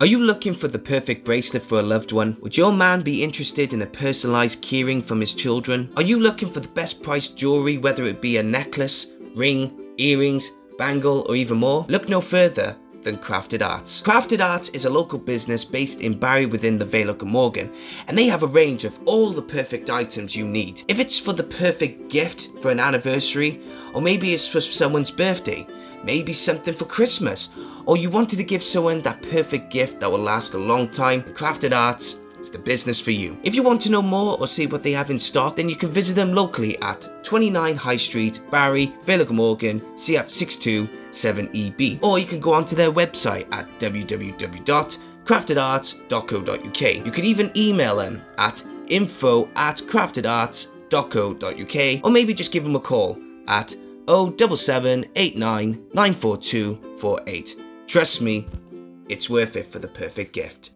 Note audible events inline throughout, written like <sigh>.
Are you looking for the perfect bracelet for a loved one? Would your man be interested in a personalized keyring from his children? Are you looking for the best priced jewelry, whether it be a necklace, ring, earrings, bangle, or even more? Look no further than Crafted Arts. Crafted Arts is a local business based in Barry within the Vale of Glamorgan, and they have a range of all the perfect items you need. If it's for the perfect gift for an anniversary, or maybe it's for someone's birthday, maybe something for Christmas, or you wanted to give someone that perfect gift that will last a long time, Crafted Arts is the business for you. If you want to know more or see what they have in stock, then you can visit them locally at 29 High Street, Barry, Vale of Glamorgan, CF627EB, or you can go onto their website at www.craftedarts.co.uk. You can even email them at info at craftedarts.co.uk, or maybe just give them a call at 07789 94248. Trust me, it's worth it for the perfect gift.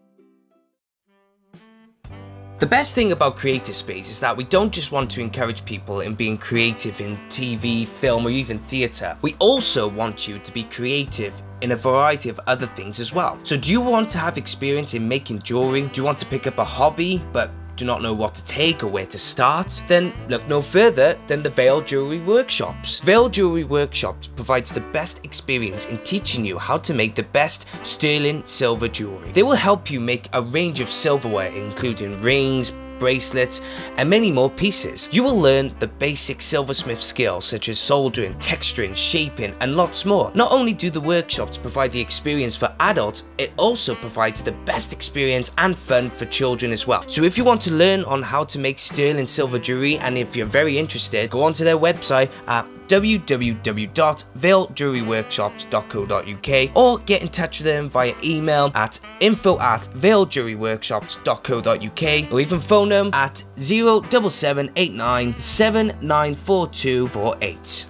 The best thing about Creative Space is that we don't just want to encourage people in being creative in TV, film, or even theatre. We also want you to be creative in a variety of other things as well. So, do you want to have experience in making jewelry? Do you want to pick up a hobby but do not know what to take or where to start, then look no further than the Veil Jewelry Workshops. Veil Jewelry Workshops provides the best experience in teaching you how to make the best sterling silver jewelry. They will help you make a range of silverware including rings, bracelets, and many more pieces. You will learn the basic silversmith skills such as soldering, texturing, shaping, and lots more. Not only do the workshops provide the experience for adults, it also provides the best experience and fun for children as well. So if you want to learn on how to make sterling silver jewelry, and if you're very interested, go onto their website at www.veiljuryworkshops.co.uk or get in touch with them via email at info at veiljuryworkshops.co.uk or even phone them at 07789 794248.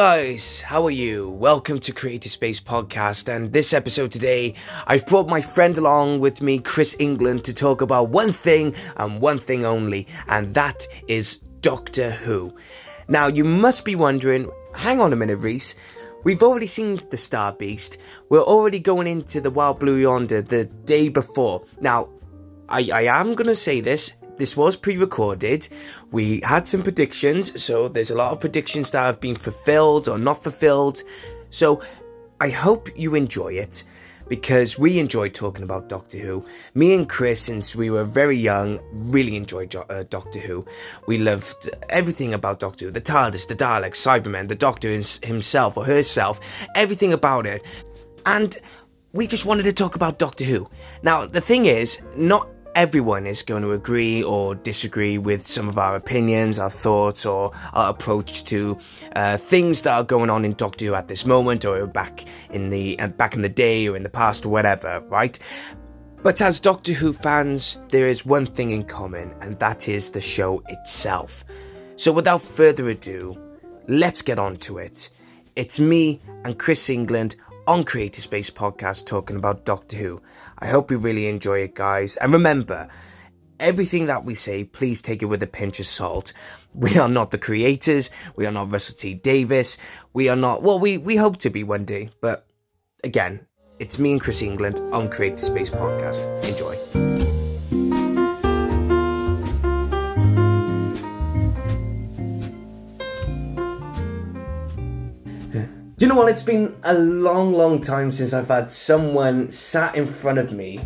Guys, how are you? Welcome to Creative Space Podcast. And this episode today, I've brought my friend along with me, Chris England, to talk about one thing and one thing only, and that is Doctor Who. Now, you must be wondering hang on a minute, Rhys. We've already seen the Star Beast. We're already going into the Wild Blue Yonder the day before. Now, I, I am going to say this this was pre-recorded. We had some predictions, so there's a lot of predictions that have been fulfilled or not fulfilled. So I hope you enjoy it because we enjoy talking about Doctor Who. Me and Chris, since we were very young, really enjoyed uh, Doctor Who. We loved everything about Doctor Who the TARDIS, the Daleks, Cybermen, the Doctor himself or herself, everything about it. And we just wanted to talk about Doctor Who. Now, the thing is, not everyone is going to agree or disagree with some of our opinions, our thoughts, or our approach to uh, things that are going on in Doctor Who at this moment, or back in the uh, back in the day, or in the past, or whatever. Right? But as Doctor Who fans, there is one thing in common, and that is the show itself. So, without further ado, let's get on to it. It's me and Chris England on Creative Space Podcast talking about Doctor Who. I hope you really enjoy it, guys. And remember, everything that we say, please take it with a pinch of salt. <laughs> We are not the creators. We are not Russell T Davies. We are not, well, we, we hope to be one day. But again, it's me and Chris England on Creative Space Podcast. Enjoy. You know what? It's been a long, long time since I've had someone sat in front of me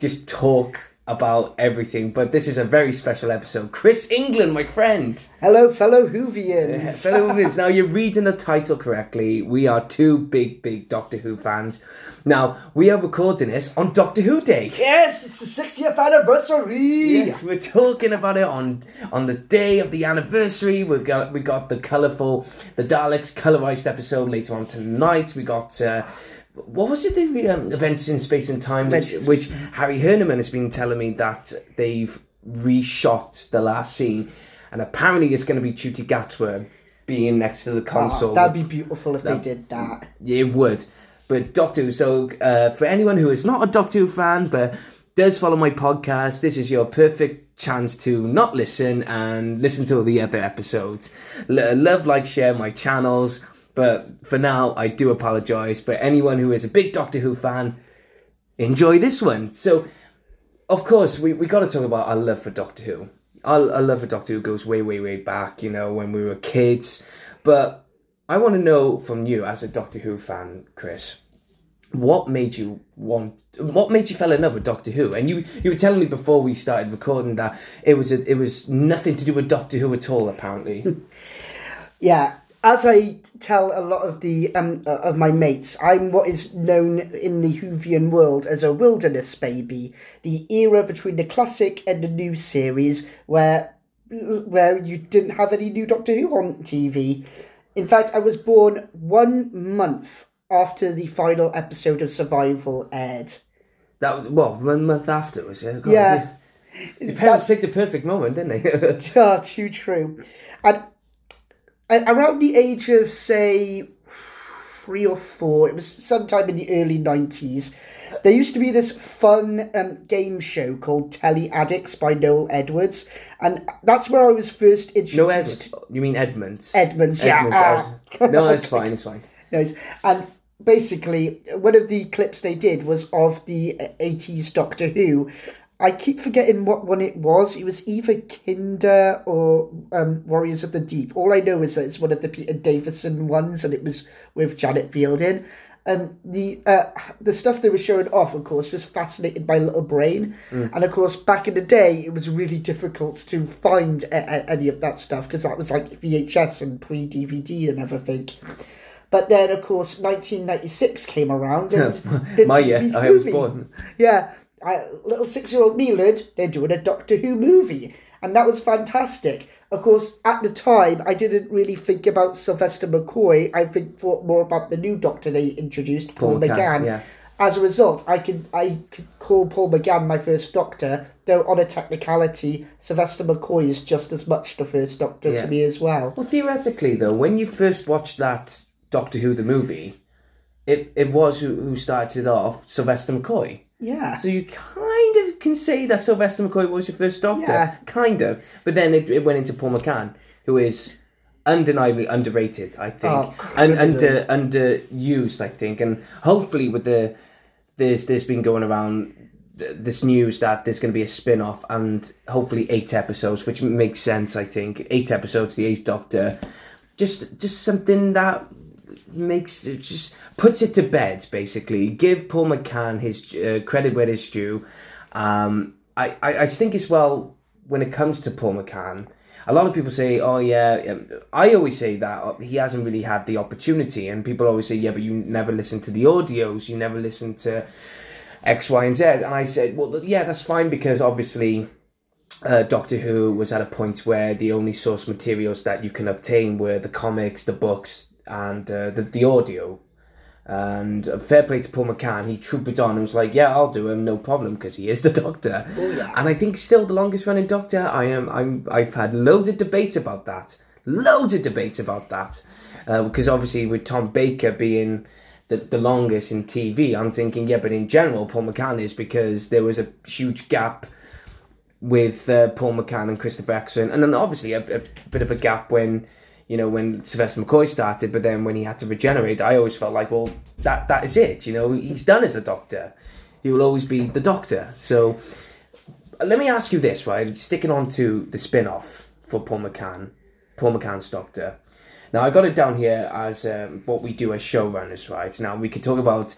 just talk about everything, but this is a very special episode. Chris England, my friend. Hello, fellow Whovians. fellow Whovians. Now, you're reading the title correctly. We are two big, big Doctor Who fans. Now, we are recording this on Doctor Who Day. Yes, it's the 60th anniversary. Yes, we're talking about it on on the day of the anniversary. We got we got the colourful, the Daleks colorized episode later on tonight. We got. Uh, what was it? The um, Adventures in Space and Time, which, which Harry Herniman has been telling me that they've reshot the last scene, and apparently it's going to be Ncuti Gatwa being next to the console. Oh, that'd be beautiful if That- they did that. Yeah, it would. But Doctor Who, so uh, for anyone who is not a Doctor Who fan but does follow my podcast, this is your perfect chance to not listen and listen to all the other episodes. L- love, like, share my channels. But for now, I do apologise. But anyone who is a big Doctor Who fan, enjoy this one. So, of course, we, we got to talk about our love for Doctor Who. Our, our love for Doctor Who goes way, way, way back, you know, when we were kids. But I want to know from you, as a Doctor Who fan, Chris, what made you want? What made you fall in love with Doctor Who? And you you were telling me before we started recording that it was a, it was nothing to do with Doctor Who at all, apparently. <laughs> Yeah, as I tell a lot of the um, uh, of my mates, I'm what is known in the Whovian world as a wilderness baby, the era between the classic and the new series, where where you didn't have any new Doctor Who on TV. In fact, I was born one month after the final episode of Survival aired. that was well one month after was it? God, Yeah. Your parents picked the perfect moment, didn't they? <laughs> <laughs> Ah, too true. And around the age of, say, three or four, it was sometime in the early 90s, there used to be this fun um, game show called Telly Addicts by Noel Edwards. And that's where I was first introduced. no Edmonds. You mean Edmonds? Edmonds, yeah. Edmonds, I ah. was- <laughs> no, it's fine. It's fine. No, it's- and basically, one of the clips they did was of the uh, 80s Doctor Who. I keep forgetting what one it was. It was either Kinda or um, Warriors of the Deep. All I know is that it's one of the Peter Davison ones, and it was with Janet Fielding. And the uh, the stuff they were showing off, of course, just fascinated my little brain. And of course, back in the day, it was really difficult to find a- a- any of that stuff because that was like VHS and pre DVD and everything. But then, of course, 1996 came around and <laughs> My year, I was born. Yeah, I, little six-year-old me learned they're doing a Doctor Who movie, and that was fantastic. Of course, at the time, I didn't really think about Sylvester McCoy. I think thought more about the new Doctor they introduced, Paul, Paul McGann, yeah. As a result, I could I could call Paul McGann my first Doctor, though on a technicality, Sylvester McCoy is just as much the first Doctor Yeah. to me as well. Well, theoretically, though, when you first watched that Doctor Who the movie, it it was who, who started off, Sylvester McCoy. Yeah. So you kind of can say that Sylvester McCoy was your first Doctor, Yeah. kind of. But then it, it went into Paul McGann, who is undeniably underrated, I think, Oh, and under underused, I think, and hopefully with the there's there's been going around this news that there's going to be a spin-off and hopefully eight episodes which makes sense i think eight episodes the eighth doctor just just something that makes it just puts it to bed basically give paul mcgann his uh, credit where it's due um I, I i think as well when it comes to paul mcgann a lot of people say, "Oh yeah," um, I always say that uh, he hasn't really had the opportunity, and people always say, "Yeah, but you never listen to the audios, you never listen to X, Y, and Z." And I said, "Well, yeah, that's fine because obviously." Uh, Doctor Who was at a point where the only source materials that you can obtain were the comics, the books, and uh, the, the audio. And uh, fair play to Paul McGann, he trooped it on and was like, "Yeah, I'll do him, no problem," because he is the Doctor. Oh, yeah. And I think still the longest running Doctor. I am. I'm. I've had loads of debates about that. Loads of debates about that. Uh, because obviously with Tom Baker being the, the longest in TV, I'm thinking, yeah, but in general, Paul McGann is because there was a huge gap with uh, Paul McGann and Christopher Eccleston, and then obviously a, a bit of a gap when you know when Sylvester McCoy started, but then when he had to regenerate, I always felt like, well, that that is it. You know, he's done as a Doctor. He will always be the Doctor. So let me ask you this, right? Sticking on to the spin-off for Paul McGann, Paul McGann's Doctor. Now I got it down here as um, what we do as showrunners, right? Now we could talk about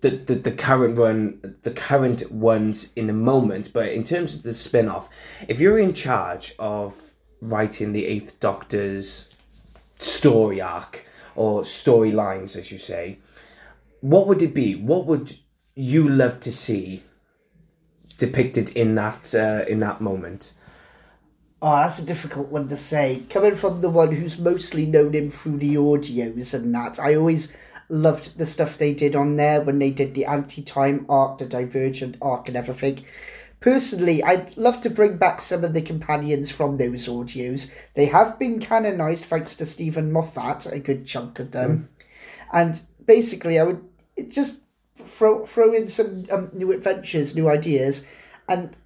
the, the, the current run, the current ones in a moment, but in terms of the spin-off, if you're in charge of writing the Eighth Doctor's story arc or storylines, as you say, what would it be? What would you love to see depicted in that uh, in that moment? Oh, that's a difficult one to say. Coming from the one who's mostly known him through the audios and that, I always loved the stuff they did on there when they did the anti-time arc, the divergent arc, and everything. Personally, I'd love to bring back some of the companions from those audios. They have been canonized thanks to Steven Moffat, a good chunk of them. And basically, I would just throw throw in some um, new adventures, new ideas, and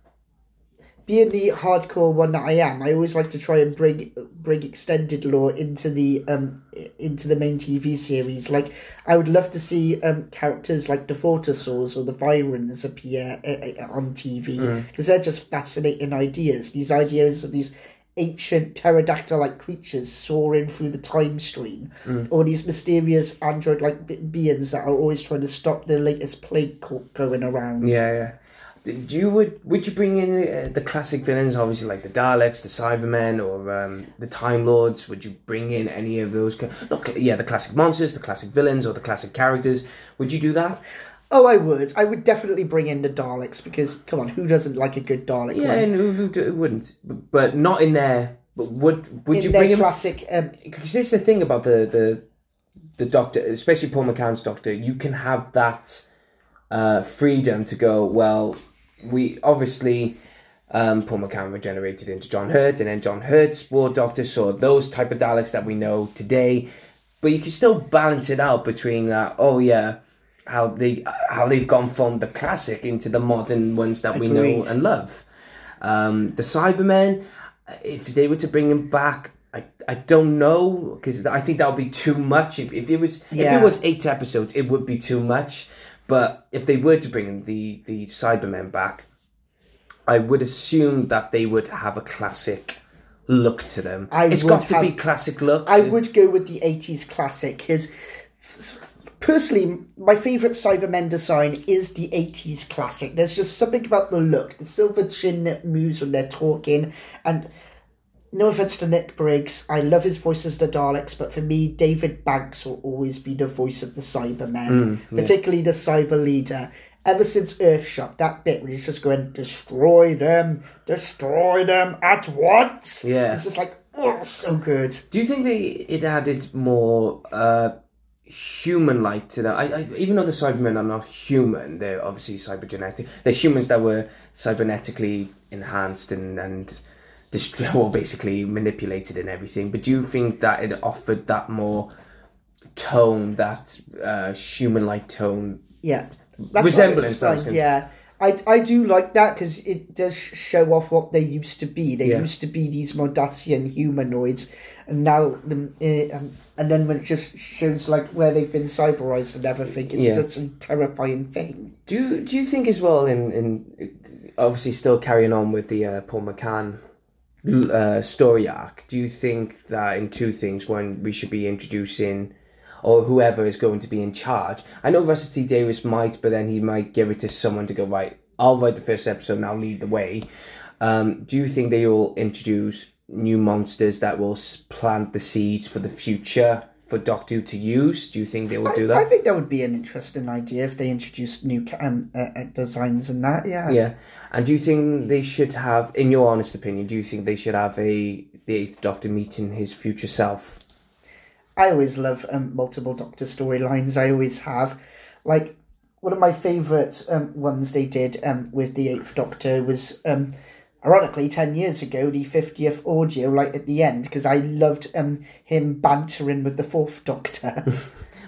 being the hardcore one that I am, I always like to try and bring bring extended lore into the um into the main TV series. Like I would love to see um characters like the Vortisaurs or the Viyrans appear uh, uh, on TV because they're just fascinating ideas. These ideas of these ancient pterodactyl-like creatures soaring through the time stream, or these mysterious android-like be- beings that are always trying to stop the latest plague going around. Yeah, yeah. Did you would would you bring in uh, the classic villains, obviously like the Daleks, the Cybermen, or um, the Time Lords? Would you bring in any of those? ca- Not cl- yeah, the classic monsters, the classic villains, or the classic characters. Would you do that? Oh, I would. I would definitely bring in the Daleks because, come on, who doesn't like a good Dalek? Yeah, and who, who, who wouldn't? But, not in there. But would would in you bring in classic. Um, Because this is the thing about the the the Doctor, especially Paul McGann's Doctor. You can have that uh, freedom to go. Well, we obviously um, Paul McGann regenerated into John Hurt, and then John Hurt's War Doctor saw those type of Daleks that we know today. But you can still balance it out between that. Oh yeah, how they how they've gone from the classic into the modern ones that we know and love. Um, the Cybermen, if they were to bring him back, I, I don't know because I think that would be too much. If, if it was if it was eight episodes, it would be too much. But if they were to bring the the Cybermen back, I would assume that they would have a classic look to them. I it's got to be classic looks. I would go with the 80s classic because, personally, my favourite Cybermen design is the 80s classic. There's just something about the look, the silver chin that moves when they're talking, and. No offense to Nick Briggs, I love his voice as the Daleks, but for me, David Banks will always be the voice of the Cybermen, Mm, yeah. particularly the Cyber Leader. Ever since Earthshock, that bit where he's just going, destroy them, destroy them at once. Yeah. It's just like, oh, so good. Do you think they it added more uh, human like to that? I, I, even though the Cybermen are not human, they're obviously cybergenetic. They're humans that were cybernetically enhanced and and dist- <laughs> well, basically manipulated and everything. But do you think that it offered that more tone, that uh, human-like tone? Yeah. That's Resemblance, what I that was explained, good. Yeah. I, I do like that because it does show off what they used to be. They Yeah. used to be these Mondasian humanoids, and now, um, uh, um, and then when it just shows like where they've been cyberized and everything, it's Yeah. such a terrifying thing. Do you, do you think as well in in obviously still carrying on with the uh, Paul McGann uh, story arc? Do you think that in two things, one we should be introducing, or whoever is going to be in charge? I know Russell T Davies might, but then he might give it to someone to go right. I'll write the first episode, now lead the way. Um, do you think they will introduce new monsters that will plant the seeds for the future for Doctor to use? Do you think they will do that? I think that would be an interesting idea if they introduced new um, uh, uh, designs and that. Yeah. Yeah, and do you think they should have, in your honest opinion, do you think they should have a the Eighth Doctor meeting his future self? I always love um, multiple Doctor storylines. I always have. Like one of my favourite um, ones they did um, with the Eighth Doctor was, um, ironically, ten years ago, the fiftieth audio, like at the end, because I loved um, him bantering with the Fourth Doctor. <laughs>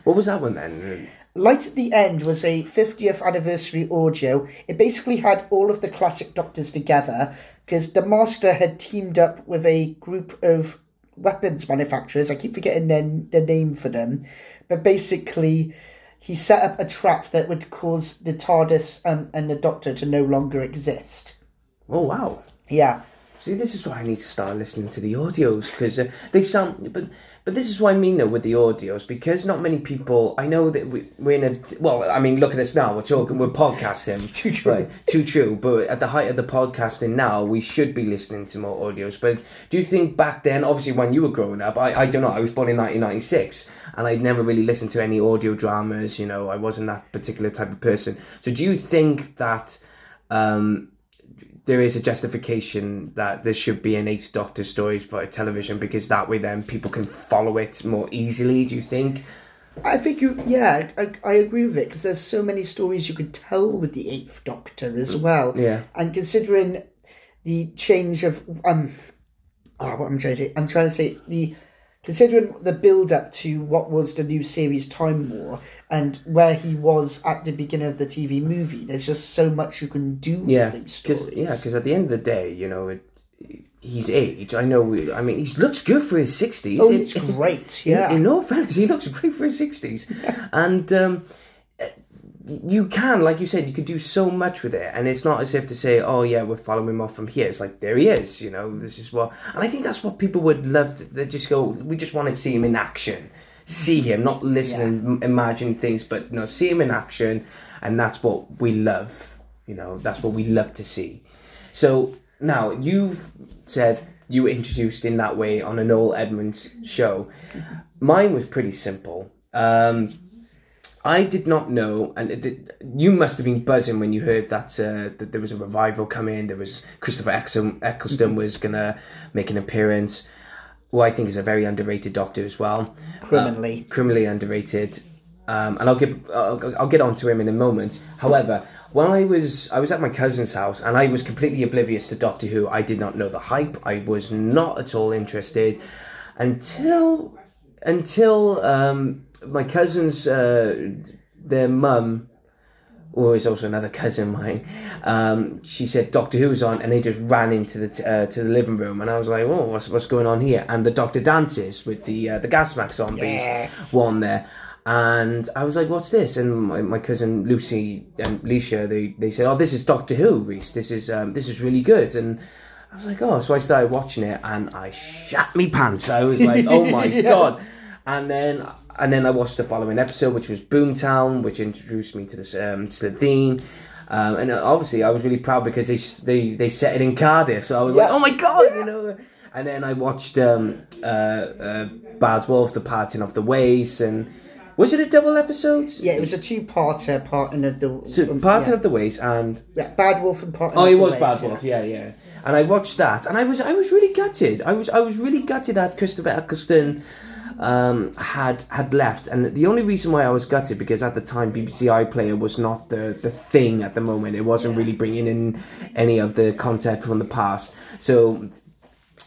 What was that one then? Light at the End was a 50th anniversary audio. It basically had all of the classic Doctors together because the Master had teamed up with a group of weapons manufacturers. I keep forgetting their, their name for them. But basically, he set up a trap that would cause the TARDIS um, and the Doctor to no longer exist. Oh wow! Yeah. See, this is why I need to start listening to the audios because uh, they sound. But but this is what I mean though with the audios because not many people. I know that we, we're in a. Well, I mean, look at us now. We're talking. We're podcasting. <laughs> Too true. Right, too true. But at the height of the podcasting now, we should be listening to more audios. But do you think back then, obviously when you were growing up, I, I don't know, I was born in 1996 and I'd never really listened to any audio dramas, you know, I wasn't that particular type of person. So do you think that um, there is a justification that there should be an Eighth Doctor stories for television because that way then people can follow it more easily, do you think? I think you, yeah, I, I agree with it because there's so many stories you could tell with the Eighth Doctor as well. Yeah. And considering the change of um, oh, what I'm trying to say, I'm trying to say the considering the build up to what was the new series Time War and where he was at the beginning of the TV movie. There's just so much you can do Yeah, with these because yeah, because at the end of the day, you know, it, his age. I know. I mean, he looks good for his sixties. oh, it's great. Yeah, In, in all fairness, he looks great for his sixties, <laughs> and um, you can, like you said, you could do so much with it, and it's not as if to say, "Oh yeah, we're following him off from here." It's like there he is. You know, this is what, and I think that's what people would love. To, they just go, we just want to see him in action, see him, not listen and imagine things, but you know, see him in action, and that's what we love. You know, that's what we love to see. So now you've said you were introduced in that way on a Noel Edmonds show. Mine was pretty simple. Um, I did not know, and it, it- you must have been buzzing when you heard that uh, that there was a revival coming. There was Christopher Eccleston, Eccleston was gonna make an appearance, who I think is a very underrated Doctor as well criminally. criminally underrated. Um, and I'll get I'll, I'll get onto him in a moment. However, when I was I was at my cousin's house and I was completely oblivious to Doctor Who. I did not know the hype. I was not at all interested until until um, my cousin's uh, their mum who is also another cousin of mine, um, she said Doctor Who's on, and they just ran into the t- uh, to the living room, and I was like, "Oh, what's what's going on here?" And the Doctor dances with the uh, the gas mask zombies Yes. one there, and I was like, "What's this?" And my, my cousin Lucy and Leisha, they they said, "Oh, this is Doctor Who, Rhys. This is um, this is really good." And I was like, "Oh," so I started watching it, and I shat me pants. I was like, "Oh my <laughs> Yes. god!" And then and then I watched the following episode, which was Boomtown, which introduced me to this um, to the theme. Um, and obviously, I was really proud because they they they set it in Cardiff, so I was like, "Oh my god!" You know. And then I watched um, uh, uh, Bad Wolf: The Parting of the Ways, and was it a double episode? Yeah, it was a two-parter, Parting of the So um, Parting yeah. of the Ways and yeah, Bad Wolf and Parting. Oh, it was Ways, Bad yeah. Wolf, yeah, yeah. And I watched that, and I was, I was really gutted. I was, I was really gutted that Christopher Eccleston um, had had left, and the only reason why I was gutted because at the time BBC iPlayer was not the the thing at the moment. It wasn't really bringing in any of the content from the past. So,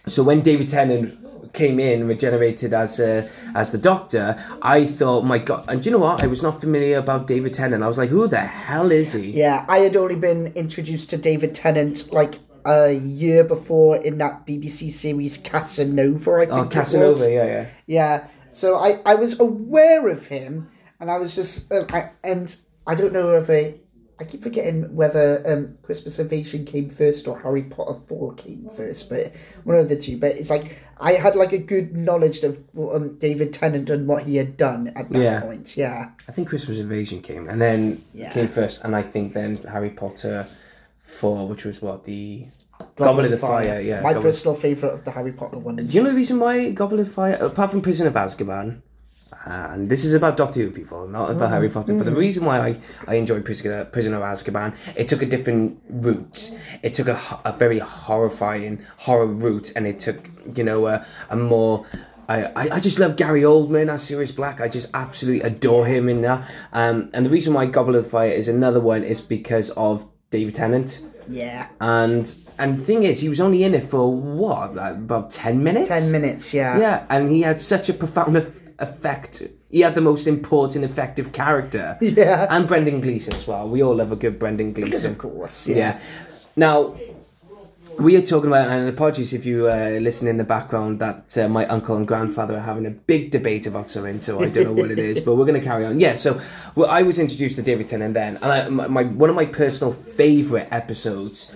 so when David Tennant came in regenerated as uh, as the Doctor, I thought, my God! And do you know what? I was not familiar about David Tennant. I was like, who the hell is he? Yeah, I had only been introduced to David Tennant like a year before in that BBC series Casanova. I think Oh. Casanova, yeah, yeah. Yeah, so I, I was aware of him, and I was just uh, I, and I don't know if I I keep forgetting whether um, Christmas Invasion came first or Harry Potter Four came first, but one of the two. But it's like I had like a good knowledge of um, David Tennant and what he had done at that Yeah. point. Yeah, I think Christmas Invasion came, and then Yeah. came first, and I think then Harry Potter four, which was what the Goblet of Fire. yeah. my Goblet- personal favorite of the Harry Potter ones. Do you know the reason why Goblet of Fire, apart from Prison of Azkaban, uh, and this is about Doctor Who people, not about Harry mm-hmm. Potter, but the mm-hmm. reason why I, I enjoy Prison, Prison of Azkaban, it took a different route. It took a, a very horrifying horror route, and it took, you know, a, a more. I, I I just love Gary Oldman as Sirius Black. I just absolutely adore him in that. Um, and the reason why Goblet of Fire is another one is because of David Tennant. Yeah, And and the thing is, he was only in it for what, like about ten minutes. ten minutes. Yeah, Yeah, and he had such a profound eff- effect. He had the most important, effective character. <laughs> Yeah. And Brendan Gleeson as well. We all love a good Brendan Because Gleeson. of course. Yeah. Yeah. Now, we are talking about, and apologies if you uh, listen in the background, that uh, my uncle and grandfather are having a big debate about something, so I don't know what it is, <laughs> but we're going to carry on. Yeah, so well, I was introduced to David Tennant then, and I, my, my one of my personal favourite episodes,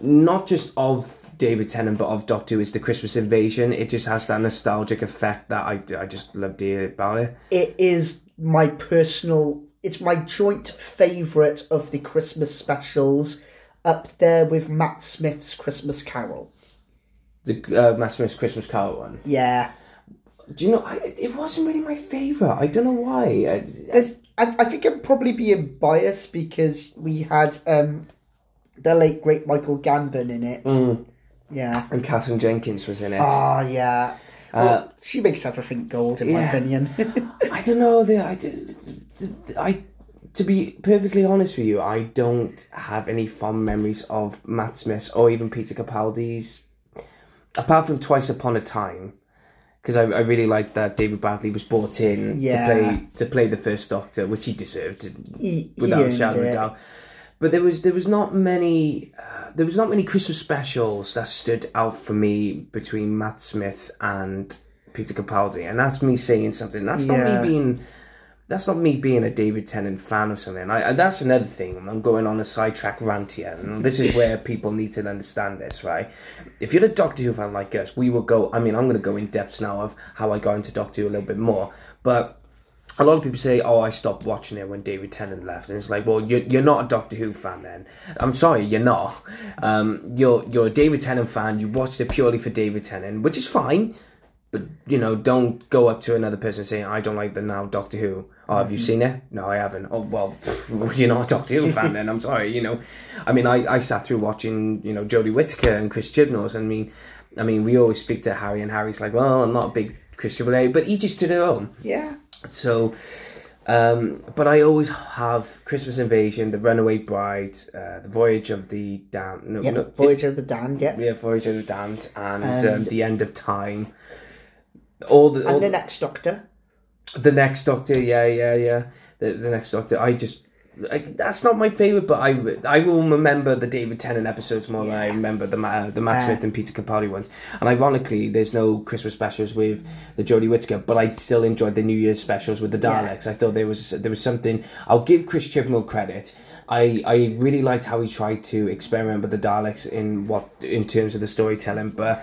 not just of David Tennant, but of Doctor Who, is the Christmas Invasion. It just has that nostalgic effect that I, I just love to hear about it. it is my personal it's my joint favorite of the christmas specials up there with matt smith's christmas carol The uh, Matt Smith's Christmas Carol one. yeah Do you know, I, it wasn't really my favourite. I don't know why. I, I, I think i'm probably being biased because we had um the late great michael gambon in it Mm. yeah and Katherine Jenkins was in it. oh yeah Uh, well, she makes everything gold in my opinion <laughs> I don't know. The, I just, I, to be perfectly honest with you, I don't have any fond memories of Matt Smith's or even Peter Capaldi's, apart from Twice Upon a Time, because I, I really liked that David Bradley was brought in Yeah. to play to play the First Doctor, which he deserved He, he without a shadow of a doubt. But there was there was not many uh, there was not many Christmas specials that stood out for me between Matt Smith and Peter Capaldi, and that's me saying something. That's not me being that's not me being a David Tennant fan or something. I, that's another thing. I'm going on a sidetrack rant here, and this is where people need to understand this, right? If you're a Doctor Who fan like us, we will go. I mean, I'm going to go in depth now of how I got into Doctor Who a little bit more, but a lot of people say, "Oh, I stopped watching it when David Tennant left," and it's like, "Well, you're, you're not a Doctor Who fan then." I'm sorry, you're not. Um, you're you're a David Tennant fan. You watched it purely for David Tennant, which is fine. But you know, don't go up to another person saying, "I don't like the now Doctor Who." Oh, have you seen it? No, I haven't. Oh well, you're not a Doctor Who fan then. I'm sorry. You know, I mean, I, I sat through watching you know Jodie Whittaker and Chris Chibnall. I mean, I mean, we always speak to Harry, and Harry's like, "Well, I'm not a big Chris Chibnall, but each is to their own." Yeah. So, um, but I always have Christmas Invasion, The Runaway Bride, uh, The Voyage of the Damned. No, Yeah. no, Voyage of the Damned. Yeah. yeah, Voyage of the Damned, and, And- um, The End of Time. All the, all And the, next Doctor. The next Doctor, yeah, yeah, yeah. The, the next Doctor, I just. I, that's not my favorite, but I, I will remember the David Tennant episodes more than I remember the Ma- the Matt Uh, Smith and Peter Capaldi ones. And ironically, there's no Christmas specials with the Jodie Whittaker, but I still enjoyed the New Year's specials with the Yeah. Daleks. I thought there was there was something. I'll give Chris Chibnall credit. I, I really liked how he tried to experiment with the Daleks in what in terms of the storytelling, but uh,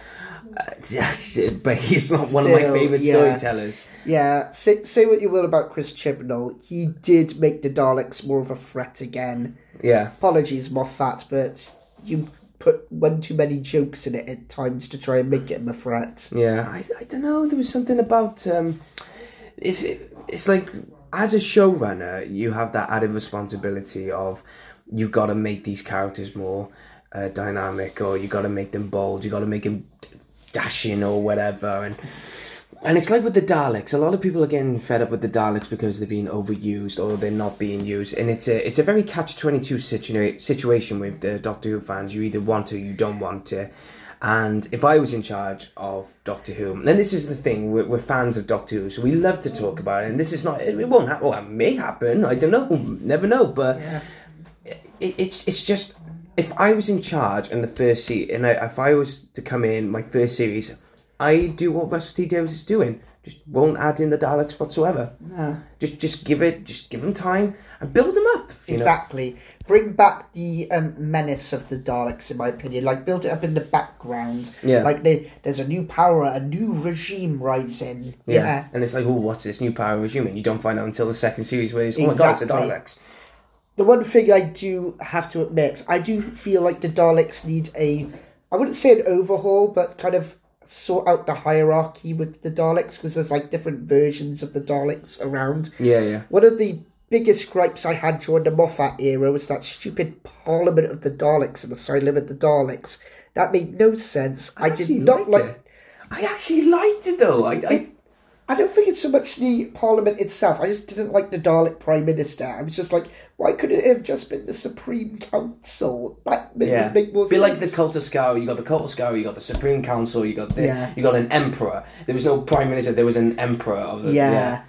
<laughs> but he's not one of my favorite yeah. storytellers. Yeah, say, say what you will about Chris Chibnall, he did make the Daleks more of a threat again. Yeah. Apologies, Moffat, but you put one too many jokes in it at times to try and make it a threat. Yeah, I, I don't know. There was something about um, if it, it's like as a showrunner, you have that added responsibility of you've got to make these characters more uh, dynamic, or you've got to make them bold, you've got to make them dashing or whatever, and and it's like with the Daleks. A lot of people are getting fed up with the Daleks because they're being overused or they're not being used, and it's a it's a very catch twenty two situa- situation with the Doctor Who fans. You either want to, you don't want to. And if I was in charge of Doctor Who, and this is the thing, we're, we're fans of Doctor Who, so we love to talk about it. And this is not, it, it won't happen. Well, it may happen. I don't know. Never know. But Yeah. it, it's it's just if I was in charge in the first seat, and I, if I was to come in my first series, I do what Russell T Davies is doing. Just won't add in the Daleks whatsoever. No. Just just give it, just give them time and build them up. You know? Exactly. Bring back the um, menace of the Daleks, in my opinion. Like, build it up in the background. Yeah. Like, they, there's a new power, a new regime rising. Yeah. Yeah. And it's like, oh, what's this new power regime? And you don't find out until the second series where it's, oh my god, it's the Exactly. Daleks. The one thing I do have to admit, I do feel like the Daleks need a, I wouldn't say an overhaul, but kind of sort out the hierarchy with the Daleks, because there's like different versions of the Daleks around. Yeah, yeah. One of the biggest gripes I had during the Moffat era was that stupid Parliament of the Daleks and Asylum of the Daleks. That made no sense. I, did not like. it. I actually liked it though. I, I I don't think it's so much the Parliament itself. I just didn't like the Dalek Prime Minister. I was just like, why couldn't it have just been the Supreme Council? That made, Yeah, make more Be sense. like the Cult of Skaro. You got the Cult of Skaro. You got the Supreme Council. You got the, Yeah. you got an emperor. There was no prime minister. There was an emperor of the. Yeah.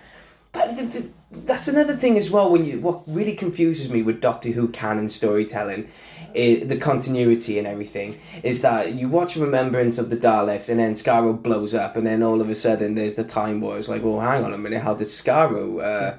But th- th- that's another thing as well. When you what really confuses me with Doctor Who canon storytelling, the continuity and everything is that you watch Remembrance of the Daleks and then Skaro blows up and then all of a sudden there's the Time War. It's like, well, hang on a minute. How did Skaro? Uh, yeah,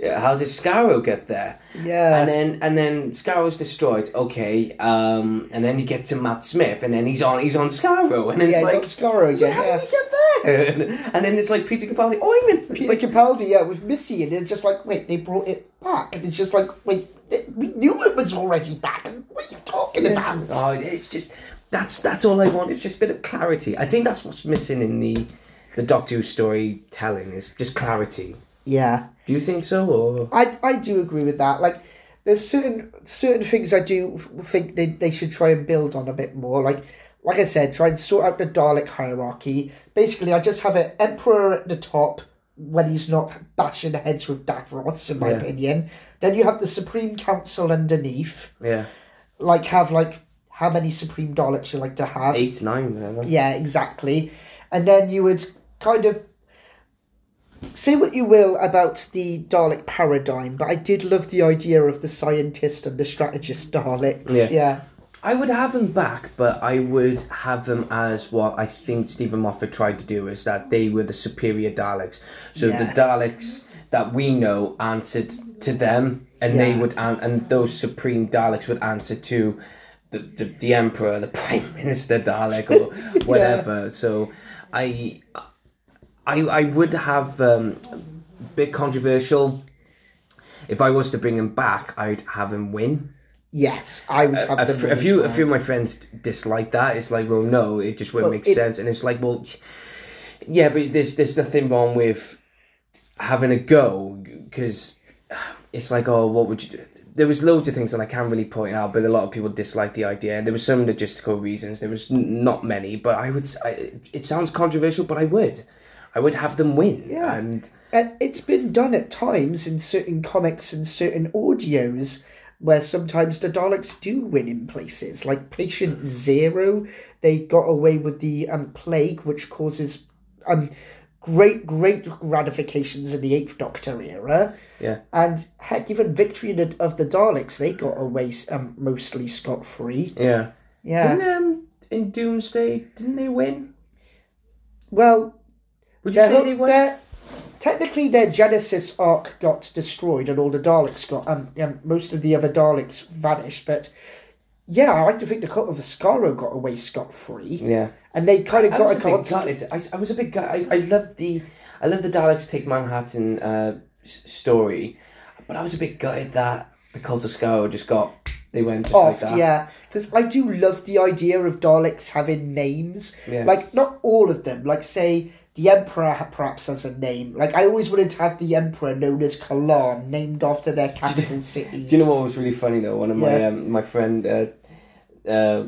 how did Skaro get there? Yeah. And then and then Skaro's destroyed. Okay, um, and then you get to Matt Smith, and then he's on he's on Skaro, and then yeah, it's like, it's Skaro so again. how yeah. did he get there? <laughs> and then it's like Peter Capaldi. Oh. It's Peter like Capaldi, yeah, with Missy, and it's just like, wait, they brought it back, and it's just like, wait, th- we knew it was already back. and What are you talking about? oh, it's just that's that's all I want. It's just a bit of clarity. I think that's what's missing in the the Doctor Who storytelling is just clarity. Yeah, Do you think so, or I I do agree with that. Like, there's certain certain things I do think they, they should try and build on a bit more. Like, like I said, try and sort out the Dalek hierarchy. Basically, I just have an emperor at the top when he's not bashing heads with Davros, in my Yeah. opinion. Then you have the Supreme Council underneath. Yeah. Like, have, like, how many Supreme Daleks you like to have. Eight, nine, whatever. Yeah, exactly. And then you would kind of say what you will about the Dalek paradigm, but I did love the idea of the scientist and the strategist Daleks. Yeah. yeah. I would have them back, but I would have them as what I think Steven Moffat tried to do is that they were the superior Daleks. So Yeah. the Daleks that we know answered to them, and they would an- and those supreme Daleks would answer to the, the, the Emperor, the Prime <laughs> Minister Dalek, or <laughs> whatever. So I, I I would have um, a bit controversial. If I was to bring him back, I'd have him win Yes, I would have a, them f- a as few a few of my friends dislike that. It's like, well, no, it just wouldn't Well, make it- sense. And it's like, well, yeah, but there's there's nothing wrong with having a go because it's like, oh, what would you do? There was loads of things that I can't really point out, but a lot of people dislike the idea. There was some logistical reasons. There was n- not many, but I would. I, it sounds controversial, but I would. I would have them win. Yeah. And And it's been done at times in certain comics and certain audios where sometimes the Daleks do win in places. Like Patient Zero, they got away with the um, plague, which causes um, great, great ratifications in the Eighth Doctor era. Yeah. And heck, even Victory of the- Daleks, they got away um, mostly scot free. yeah, Yeah. didn't um, in Doomsday didn't they win? Well, Would you their, say they won? their- technically their Genesis Ark got destroyed and all the Daleks got um, um most of the other Daleks vanished, but yeah, I like to think the cult of Ascaro got away scot free, Yeah. and they kind of I got a a bit constant. gutted. I, I was a bit gutted. I, I loved the I loved the Daleks take Manhattan uh, s- story, but I was a bit gutted that the Cult of Ascaro just got they went just like Off, that. yeah, because I do love the idea of Daleks having names. Yeah. Like not all of them. Like say the Emperor perhaps has a name. Like I always wanted to have the Emperor known as Kalan, named after their capital city. <laughs> Do you know what was really funny though? One of my Yeah. um, my friend, uh, uh,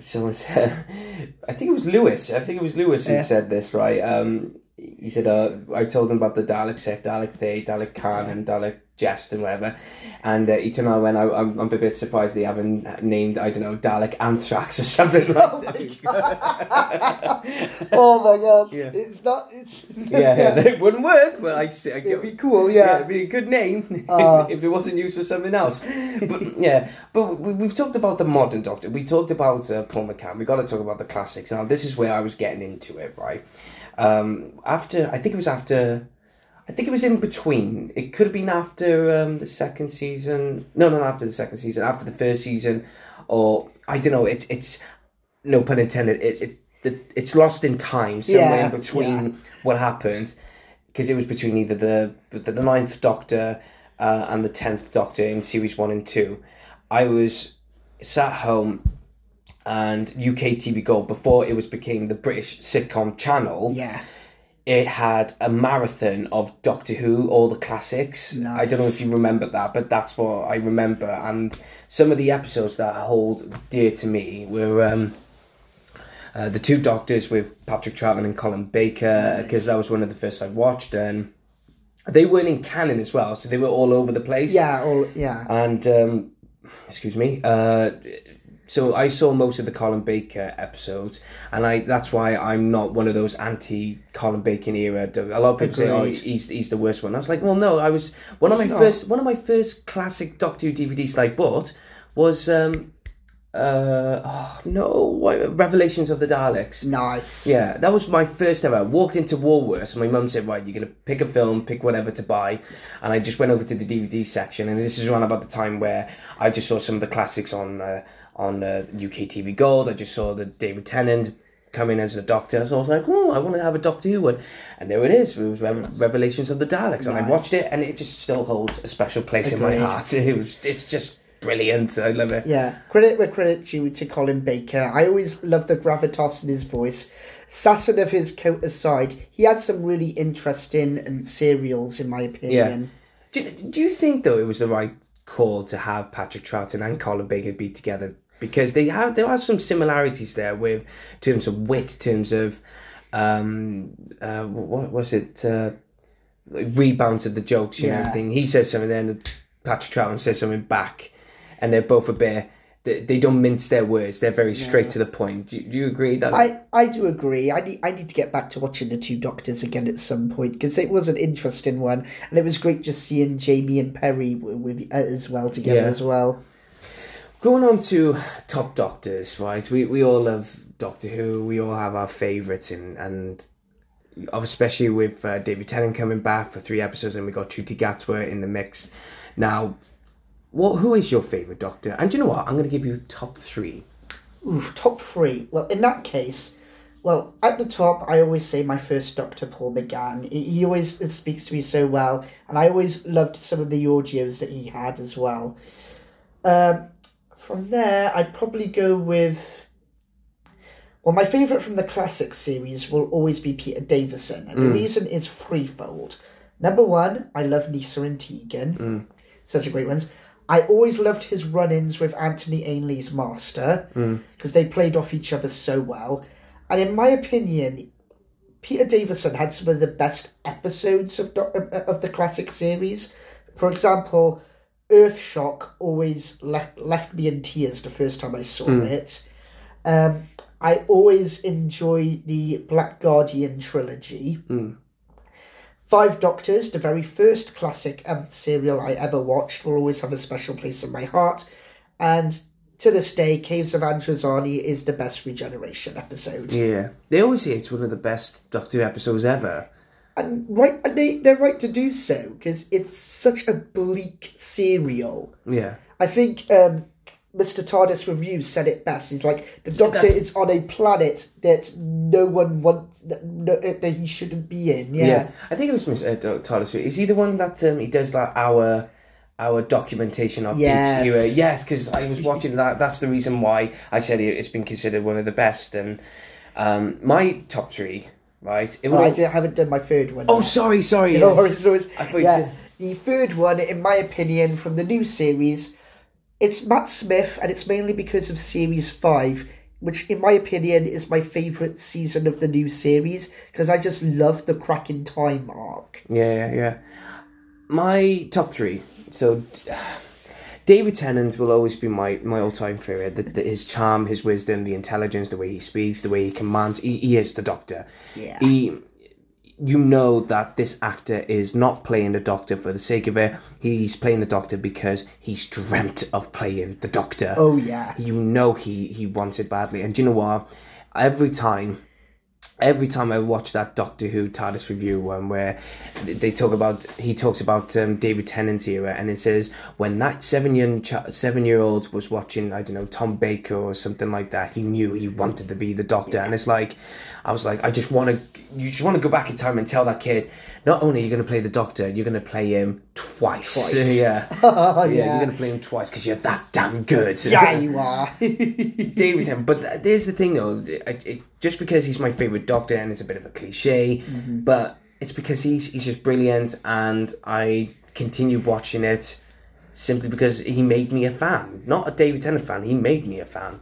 someone said, <laughs> I think it was Lewis. I think it was Lewis who Yeah. said this, right? Um, he said, uh, I told him about the Dalek set, Dalek Thay, Dalek Caan, and Dalek Jest and whatever. And uh, around and went, I, I'm, I'm a bit surprised they haven't named, I don't know, Dalek Anthrax or something <laughs> Oh like my that. oh my god! Yeah. It's not. It's yeah, yeah, <laughs> it wouldn't work, but I'd say, It'd be cool, yeah, yeah. it'd be a good name Uh. <laughs> if it wasn't used for something else. But yeah, but we, we've talked about the modern Doctor. We talked about uh, Paul McGann. We got to talk about the classics. Now, this is where I was getting into it, right? Um, after I think it was after, I think it was in between. It could have been after um, the second season. No, not after the second season. After the first season, or I don't know. It, it's no pun intended. It, it, it it's lost in time somewhere Yeah, in between yeah. what happened because it was between either the the, the ninth Doctor uh, and the tenth Doctor in series one and two. I was sat home and UK TV Gold before it was became the British sitcom channel. Yeah. It had a marathon of Doctor Who, all the classics. I don't know if you remember that, but that's what I remember. And some of the episodes that hold dear to me were. Um, uh, the two doctors with Patrick Troughton and Colin Baker Nice. because that was one of the first I watched and they weren't in canon as well so they were all over the place Yeah. all yeah. and um, excuse me uh, so I saw most of the Colin Baker episodes and I that's why I'm not one of those anti Colin Baker era a lot of people say oh he's, he's the worst one I was like well no I was one of my not. first one of my first classic Doctor Who DVDs that I bought was um, uh, oh no Revelations of the Daleks Nice. yeah, that was my first ever. I walked into Woolworths and my mum said, Right, you're going to pick a film, pick whatever to buy. And I just went over to the DVD section. And this is around about the time where I just saw some of the classics on uh, on uh, UK TV Gold. I just saw the David Tennant come in as a doctor. So I was like, Oh, I want to have a Doctor Who one. And there it is. It was Re- Revelations of the Daleks. And I watched it and it just still holds a special place in my heart. <laughs> It was, it's just brilliant. I love it. Yeah, credit where credit due to Colin Baker. I always loved the gravitas in his voice. Sassing of his coat aside, he had some really interesting and serials, in my opinion. Yeah. Do, do you think though it was the right call to have Patrick Troughton and Colin Baker be together because they have there are some similarities there with terms of wit, terms of um uh what was it uh rebounds of the jokes and Yeah. everything. He says something, then Patrick Troughton says something back, and they're both a bit. They, they don't mince their words. They're very straight to the point. Do, do you agree that? I, I do agree. I need I need to get back to watching the Two Doctors again at some point because it was an interesting one, and it was great just seeing Jamie and Peri with, with uh, as well together Yeah. as well. Going on to top doctors, right? We we all love Doctor Who. We all have our favourites, and and especially with uh, David Tennant coming back for three episodes, and we got Ncuti Gatwa in the mix. Now, what who is your favourite Doctor? And you know what? I'm going to give you top three. Top three. Well, in that case, well, at the top, I always say my first Doctor, Paul McGann. He, he always speaks to me so well, and I always loved some of the audios that he had as well. Um, from there, I'd probably go with. Well, my favourite from the classic series will always be Peter Davison, and the Mm. reason is threefold. Number one, I love Nyssa and Tegan, Mm. such a great ones. I always loved his run-ins with Anthony Ainley's Master Mm. because they played off each other so well. And in my opinion, Peter Davison had some of the best episodes of the, of the classic series. For example, Earthshock always left left me in tears the first time I saw Mm. it. Um, I always enjoy the Black Guardian trilogy. Mm. Five Doctors, the very first classic um, serial I ever watched, will always have a special place in my heart. And to this day, Caves of Androzani is the best regeneration episode. Yeah, they always say it's one of the best Doctor Who episodes ever. And right, and they, they're right to do so, because it's such a bleak serial. Yeah, I think um, Mr. TARDIS Review said it best. He's like, the Doctor That's- is on a planet that no one wants, that, no, that he shouldn't be in. Yeah. I think it was Mr. Uh, Doc- Is he the one that um, he does like our our documentation of Yes. each era? Yes, because I was watching that. That's the reason why I said it, it's been considered one of the best. And um, my top three, right? It Oh, I will- did- haven't done my third one. oh, yet. sorry, sorry. No worries, no worries. I thought you yeah, said- the third one, in my opinion, from the new series, it's Matt Smith, and it's mainly because of Series 5, which, in my opinion, is my favourite season of the new series, because I just love the Crack in Time arc. Yeah, yeah, yeah. My top three. So, David Tennant will always be my, my all time favorite. The, the, his charm, his wisdom, the intelligence, the way he speaks, the way he commands. He, he is the Doctor. Yeah. He, you know that this actor is not playing the Doctor for the sake of it. He's playing the Doctor because he's dreamt of playing the Doctor Oh, yeah. you know he he wants it badly. And do you know what? Every time, every time I watch that Doctor Who TARDIS review one where they talk about he talks about um, David Tennant's era, and it says when that seven year seven year old was watching I don't know Tom Baker or something like that, he knew he wanted to be the Doctor, and it's like I was like I just want to you just want to go back in time and tell that kid. Not only are you going to play the Doctor, you're going to play him twice. Twice. <laughs> yeah. <laughs> Yeah, yeah. you're going to play him twice because you're that damn good. Yeah, <laughs> you are. David Tennant. But there's the thing, though. It, it, just because he's my favorite Doctor, and it's a bit of a cliche, mm-hmm. but it's because he's he's just brilliant, and I continue watching it simply because he made me a fan. Not a David Tennant fan. He made me a fan.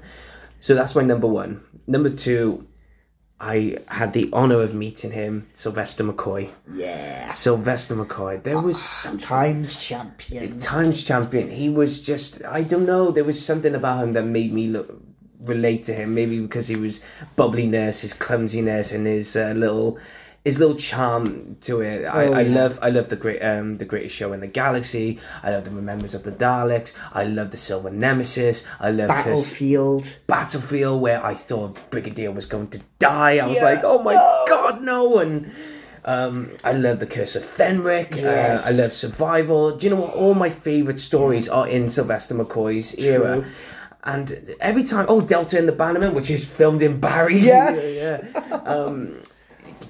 So that's my number one. Number two, I had the honor of meeting him, Sylvester McCoy. yeah. Sylvester McCoy. There was some Times champion. times champion. He was just I don't know. There was something about him that made me look relate to him. Maybe because he was bubbliness, his clumsiness, and his uh, little his little charm to it. I, Oh, I yeah. love I love the great um the greatest show in the galaxy. I love the Remembrance of the Daleks. I love the Silver Nemesis. I love Battlefield. Battlefield where I thought Brigadier was going to die. I was like, oh my no. god, no! And um, I love the Curse of Fenric. Yes. Uh, I love Survival. Do you know what? All my favourite stories are in Sylvester McCoy's era. And every time, oh, Delta and the Bannermen, which is filmed in Barry. Yes. <laughs> yeah. yeah. Um,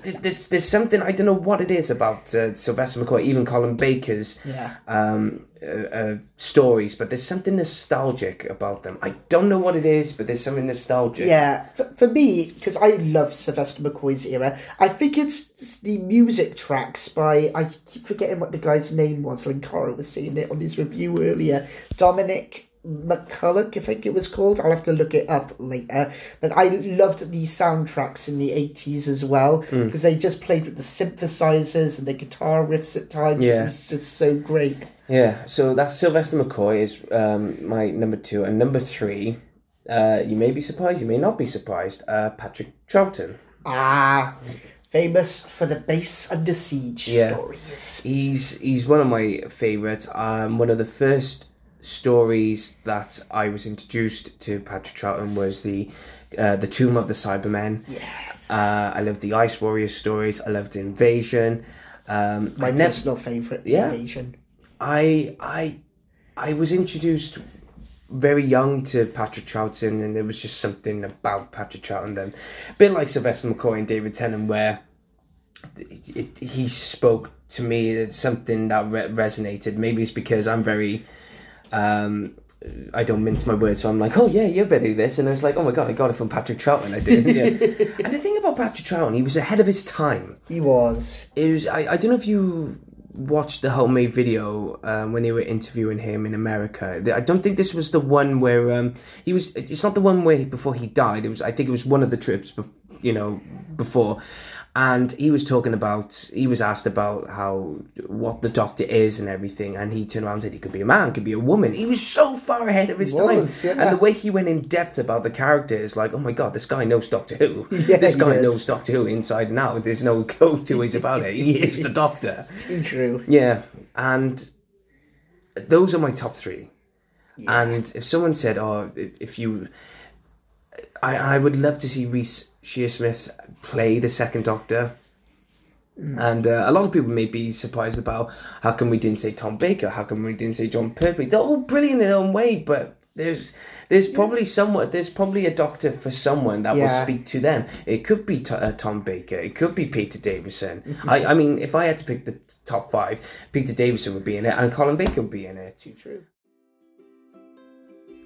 there's, there's something I don't know what it is about uh, Sylvester McCoy, even Colin Baker's Yeah. um, uh, uh, stories, but there's something nostalgic about them. I don't know what it is, but there's something nostalgic. Yeah, for, for me, because I love Sylvester McCoy's era, I think it's the music tracks by, I keep forgetting what the guy's name was, Linkara was saying it on his review earlier, Dominic McCulloch, I think it was called. I'll have to look it up later. But I loved the soundtracks in the 80s as well Hmm. because they just played with the synthesizers and the guitar riffs at times. Yeah. It was just so great. Yeah, so that's Sylvester McCoy is um, my number two, and number three. Uh, you may be surprised, you may not be surprised. Uh, Patrick Troughton. Ah, famous for the base under siege Yeah. stories. He's he's one of my favourites. Um, one of the first stories that I was introduced to Patrick Troughton was the uh, the Tomb of the Cybermen. Yes. Uh, I loved the Ice Warrior stories. I loved Invasion. Um, My I personal favourite, Yeah. Invasion. I I I was introduced very young to Patrick Troughton, and there was just something about Patrick Troughton then, a bit like Sylvester McCoy and David Tennant, where it, it, he spoke to me. It's something that re- resonated. Maybe it's because I'm very. Um, I don't mince my words, so I'm like, oh yeah, you better do this, and I was like, oh my god, I got it from Patrick Troughton. I did, yeah. <laughs> and the thing about Patrick Troughton, he was ahead of his time He was. it was I, I don't know if you watched the homemade video um, when they were interviewing him in America. I don't think this was the one where um, he was. It's not the one where before he died. It was. I think it was one of the trips. Bef- you know, before, and he was talking about. He was asked about how what the Doctor is and everything, and he turned around and said he could be a man, could be a woman. He was so far ahead of his He time, yeah. and the way he went in depth about the characters, like, oh my god, this guy knows Doctor Who. <laughs> Yeah, this guy does. knows Doctor Who inside and out. There's no go two ways about it. He is the Doctor. <laughs> True. Yeah, and those are my top three. Yeah. And if someone said, "Oh, if, if you," I I would love to see Reece Shearsmith play the second Doctor. And uh, a lot of people may be surprised about how come we didn't say Tom Baker, how come we didn't say Jon Pertwee. They're all brilliant in their own way, but there's there's probably someone there's probably a doctor for someone that will speak to them. It could be T- uh, Tom Baker, it could be Peter Davison. I I mean, if I had to pick the top five, Peter Davison would be in it, and Colin Baker would be in it. Too true.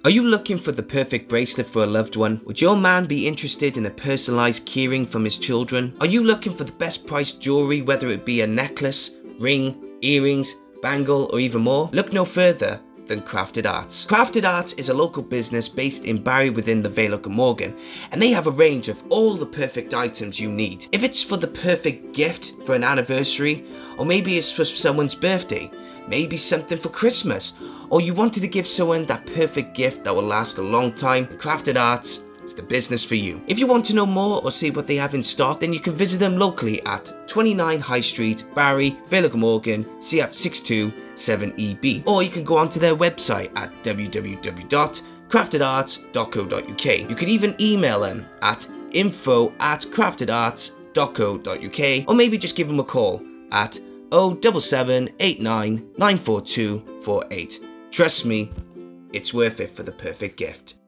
Are you looking for the perfect bracelet for a loved one? Would your man be interested in a personalized keyring from his children? Are you looking for the best priced jewelry, whether it be a necklace, ring, earrings, bangle, or even more? Look no further than Crafted Arts. Crafted Arts is a local business based in Barry within the Vale of Glamorgan, and they have a range of all the perfect items you need. If it's for the perfect gift for an anniversary, or maybe it's for someone's birthday, maybe something for Christmas, or you wanted to give someone that perfect gift that will last a long time, Crafted Arts is the business for you. If you want to know more or see what they have in stock, then you can visit them locally at 29 High Street, Barry, Vale Morgan, CF627EB. E Or you can go onto their website at www.craftedarts.co.uk. You could even email them at info at craftedarts.co.uk or maybe just give them a call at 07789 Trust me, it's worth it for the perfect gift.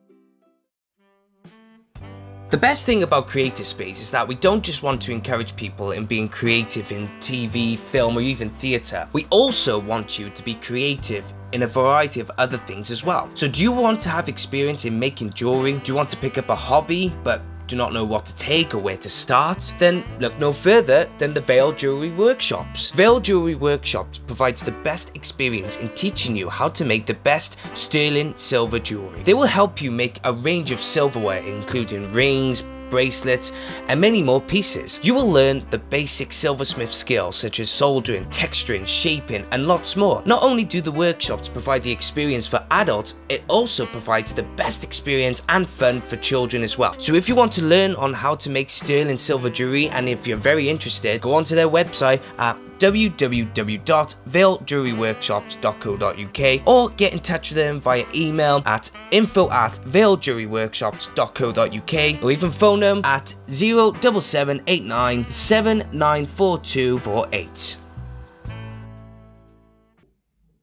The best thing about Creative Space is that we don't just want to encourage people in being creative in TV, film, or even theatre. We also want you to be creative in a variety of other things as well. So, do you want to have experience in making jewelry? Do you want to pick up a hobby but do not know what to take or where to start? Then look no further than the Veil Jewelry Workshops. Veil Jewelry Workshops provides the best experience in teaching you how to make the best sterling silver jewelry. They will help you make a range of silverware, including rings, bracelets, and many more pieces. You will learn the basic silversmith skills such as soldering, texturing, shaping, and lots more. Not only do the workshops provide the experience for adults, it also provides the best experience and fun for children as well. So if you want to learn on how to make sterling silver jewelry, and if you're very interested, go onto their website at www.veiljewelryworkshops.co.uk or get in touch with them via email at info at veiljewelryworkshops.co.uk or even phone them at 07789 794248.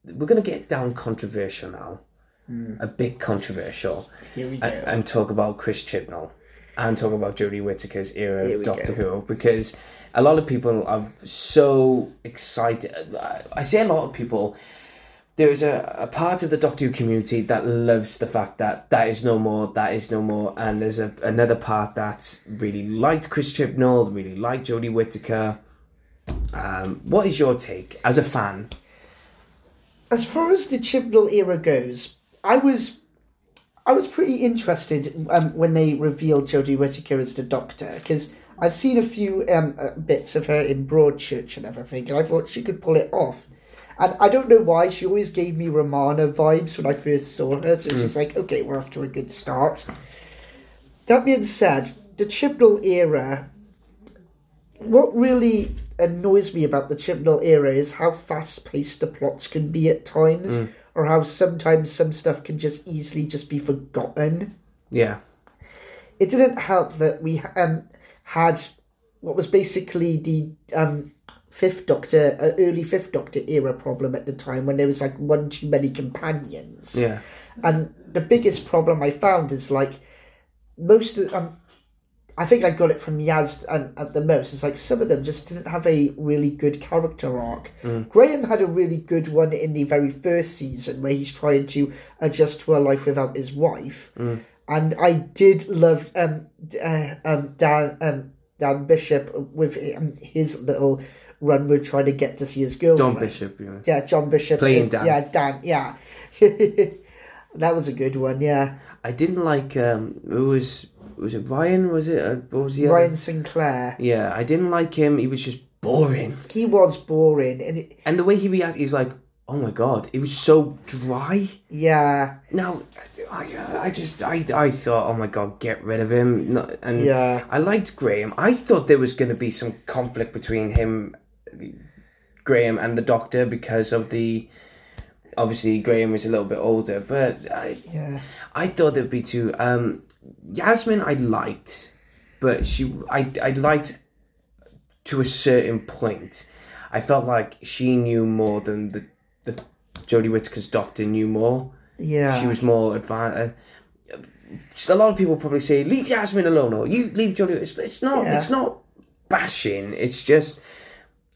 We're going to get down controversial now. Hmm. A bit controversial. Here we go. And, and talk about Chris Chibnall and talk about Jodie Whittaker's era of Doctor go. Who because a lot of people are so excited. I- I say a lot of people. There is a, a part of the Doctor Who community that loves the fact that that is no more, that is no more, and there's a, another part that really liked Chris Chibnall, really liked Jodie Whittaker. Um, what is your take as a fan? As far as the Chibnall era goes, I was I was pretty interested um, when they revealed Jodie Whittaker as the Doctor because I've seen a few um, uh, bits of her in Broadchurch and everything, and I thought she could pull it off. And I don't know why she always gave me Romana vibes when I first saw her, so she's like, okay, we're off to a good start. That being said, the Chibnall era. What really annoys me about the Chibnall era is how fast paced the plots can be at times, or how sometimes some stuff can just easily just be forgotten. Yeah. It didn't help that we um, had what was basically the um, Fifth Doctor, uh, early Fifth Doctor era problem at the time when there was like one too many companions. Yeah. And the biggest problem I found is like most of um, I think I got it from Yaz and at the most. It's like some of them just didn't have a really good character arc. Graham had a really good one in the very first season where he's trying to adjust to a life without his wife. And I did love um, uh, um, Dan um, Dan Bishop with um, his little run with trying to get to see his girlfriend. John Bishop, know. Yeah, John Bishop. Playing Dan. Yeah, Dan. Yeah. <laughs> that was a good one. Yeah, I didn't like um who was was it Ryan? Was it uh, what was the other? Ryan Sinclair. Yeah, I didn't like him. He was just boring. He was boring, and it, And the way he reacted, he was like, "Oh my god!" It was so dry. yeah, No, I, I just I, I thought, "Oh my god, get rid of him." And yeah, I liked Graham. I thought there was going to be some conflict between him, Graham, and the Doctor because of the. Obviously, Graham was a little bit older, but I, yeah, I thought there'd be two. Um, Yasmin, I liked, but she, I, I liked to a certain point. I felt like she knew more than the the Jodie Whittaker's doctor knew more. yeah. She was more advanced. Uh, a lot of people probably say, "Leave Yasmin alone," or "You leave Jodie." It's, it's not. Yeah. It's not bashing. It's just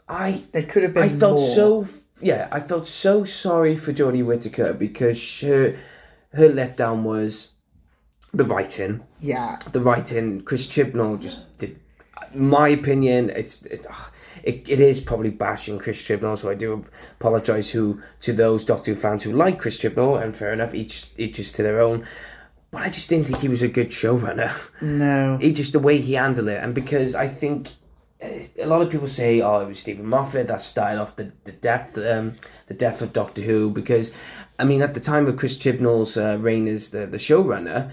I There could have been. I felt more. so yeah, I felt so sorry for Jodie Whittaker because her her letdown was the writing. Yeah, The writing, Chris Chibnall just did. My opinion, it's it, ah, it, it is probably bashing Chris Chibnall, so I do apologise who to those Doctor Who fans who like Chris Chibnall, and fair enough, each each is to their own. But I just didn't think he was a good showrunner. no, He just the way he handled it, and because I think a lot of people say, "Oh, it was Steven Moffat that started off the the depth, um, the depth of Doctor Who." Because, I mean, at the time of Chris Chibnall's uh, reign as the the showrunner,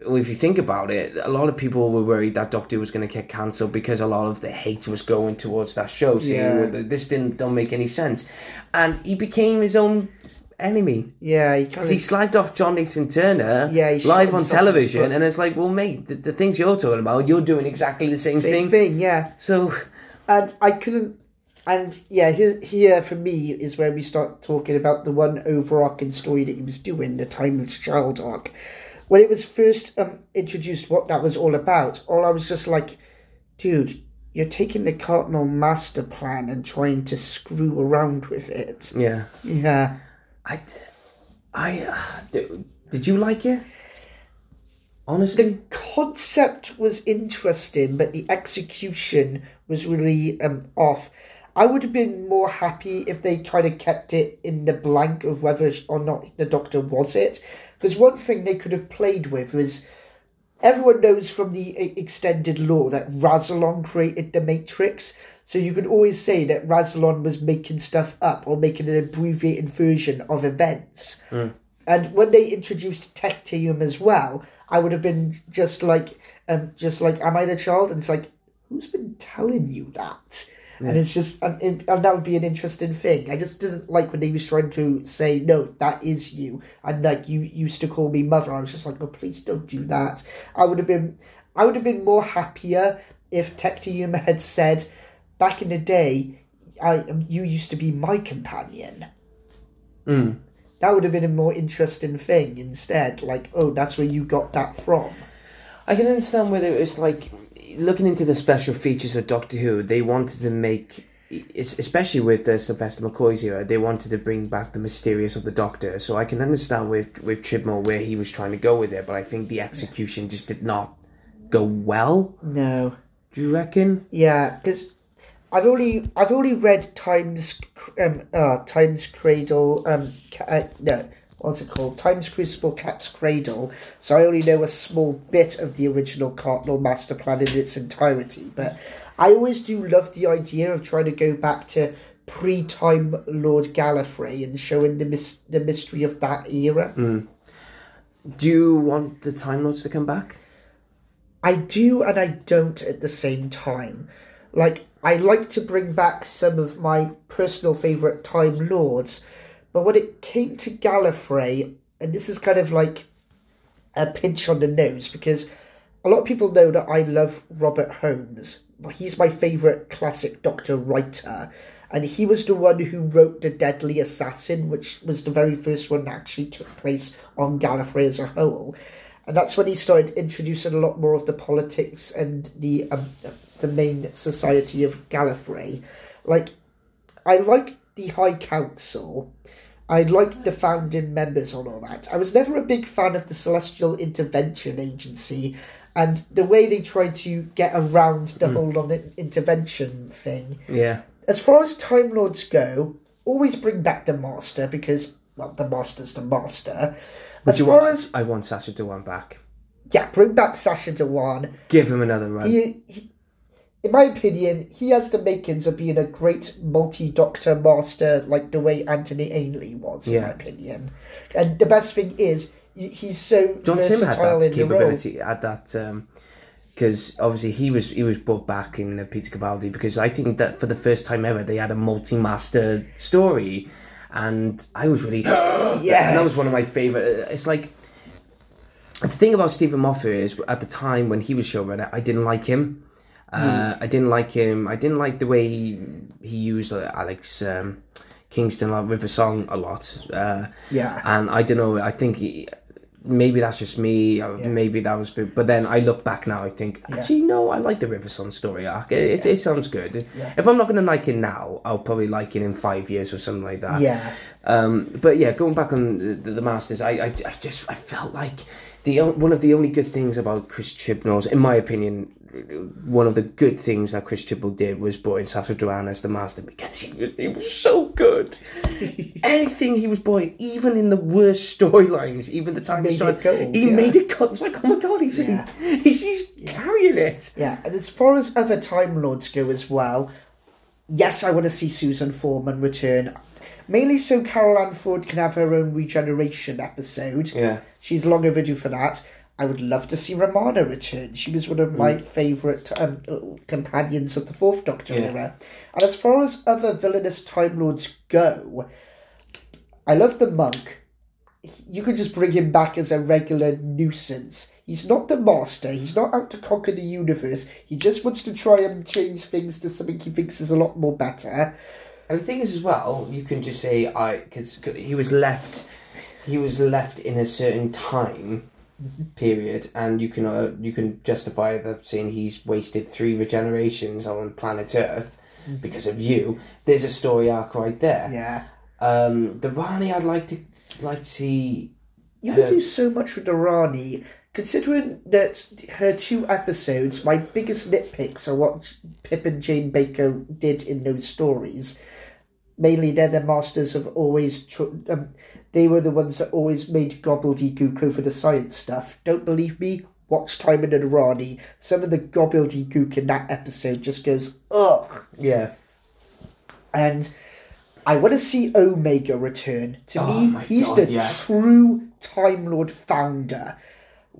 if you think about it, a lot of people were worried that Doctor Who was going to get cancelled because a lot of the hate was going towards that show, saying Yeah. well, this didn't don't make any sense, and he became his own enemy. yeah. He kind He of. slagged off John Nathan Turner Yeah, he live on himself in the television, foot. and it's like, well, mate, the, the things you're talking about, you're doing exactly the same, Same thing. thing, yeah. So, And I couldn't. And yeah, here, here for me is where we start talking about the one overarching story that he was doing, the Timeless Child arc. When it was first um, introduced, what that was all about, all I was just like, dude, you're taking the Cartmel Master Plan and trying to screw around with it. yeah, Yeah. I, I, uh, did, did you like it? Honestly, The concept was interesting, but the execution was really um, off. I would have been more happy if they kind of kept it in the blank of whether or not the Doctor was it. Because one thing they could have played with was everyone knows from the extended lore that Rassilon created the Matrix. So you could always say that Rassilon was making stuff up or making an abbreviated version of events. And when they introduced Tecteun as well, I would have been just like, um, just like, am I the child? And it's like, who's been telling you that? And it's just, and, and and that would be an interesting thing. I just didn't like when they was trying to say, no, that is you. And like, you used to call me mother. I was just like, oh, please don't do that. I would have been, I would have been more happier if Tecteun had said, back in the day, I, you used to be my companion mm. that would have been a more interesting thing instead. Like, oh, that's where you got that from. I can understand whether it was like looking into the special features of Doctor Who. They wanted to make, especially with the Sylvester McCoy's era, they wanted to bring back the mysterious of the Doctor. So I can understand with with Chibnall where he was trying to go with it, but I think the execution just did not go well. No, Do you reckon? yeah, because I've only I've only read Times um uh Times Cradle um ca- uh, no what's it called? Times Crucible Cat's Cradle. So I only know a small bit of the original Cartmel Master Plan in its entirety. But I always do love the idea of trying to go back to pre-time Lord Gallifrey and showing the mis- the mystery of that era. Do you want the Time Lords to come back? I do and I don't at the same time. Like, I like to bring back some of my personal favourite Time Lords, but when it came to Gallifrey, and this is kind of like a pinch on the nose because a lot of people know that I love Robert Holmes. He's my favourite classic Doctor writer, and he was the one who wrote The Deadly Assassin, which was the very first one that actually took place on Gallifrey as a whole. And that's when he started introducing a lot more of the politics and the um, the main society of Gallifrey. Like, I like the High Council. I liked the founding members and all that. I was never a big fan of the Celestial Intervention Agency and the way they tried to get around the hmm. whole on intervention thing. Yeah. As far as Time Lords go, always bring back the Master because, well, the Master's the Master. Would As you far want? as, I want Sacha Dhawan back. yeah, bring back Sacha Dhawan. Give him another run. He, he, in my opinion, he has the makings of being a great multi-doctor master, like the way Anthony Ainley was. In my opinion, and the best thing is he's so John Simm had that the capability at that because obviously he was he was brought back in uh, Peter Capaldi because I think that for the first time ever they had a multi-master story, and I was really <gasps> yeah that was one of my favorite. It's like the thing about Steven Moffat is at the time when he was showrunner, I didn't like him. Uh, I didn't like him. I didn't like the way he, he used Alex um, Kingston with River Song a lot. Uh, Yeah. and I don't know. I think he, maybe that's just me. uh, Maybe that was, but then I look back now. I think actually no, I like the River Song story arc. It, it, it sounds good. If I'm not going to like it now, I'll probably like it in five years or something like that. Yeah. Um, but yeah, going back on the, the Masters, I, I, I just I felt like the one of the only good things about Chris Chibnall's, in my opinion, one of the good things that Chris Chibnall did was brought in Sacha Dhawan as the Master because he was, he was so good. <laughs> Anything he was brought in, even in the worst storylines, even the time he started, gold, he yeah. made it cut. It was like, oh my god, he's Yeah. he's, he's carrying it. Yeah, and as far as other Time Lords go as well, yes, I want to see Susan Foreman return. Mainly so Carole Ann Ford can have her own regeneration episode. Yeah. She's long overdue for that. I would love to see Romana return. She was one of my favourite um, companions of the Fourth Doctor Yeah. era. And as far as other villainous Time Lords go, I love the monk. You could just bring him back as a regular nuisance. He's not the master. He's not out to conquer the universe. He just wants to try and change things to something he thinks is a lot more better. And the thing is, as well, you can just say I because he was left, he was left in a certain time period, and you can uh, you can justify that saying he's wasted three regenerations on planet Earth because of you. There's a story arc right there. Yeah. Um, the Rani, I'd like to like to see. You could do so much with the Rani. Considering that her two episodes, my biggest nitpicks are what Pip and Jane Baker did in those stories. Mainly, they're the masters of always. Tr- um, they were the ones that always made gobbledygook over the science stuff. Don't believe me? Watch Timon and Rani. Some of the gobbledygook in that episode just goes ugh. Yeah. And I want to see Omega return. To Oh me, he's God, the yeah. true Time Lord founder.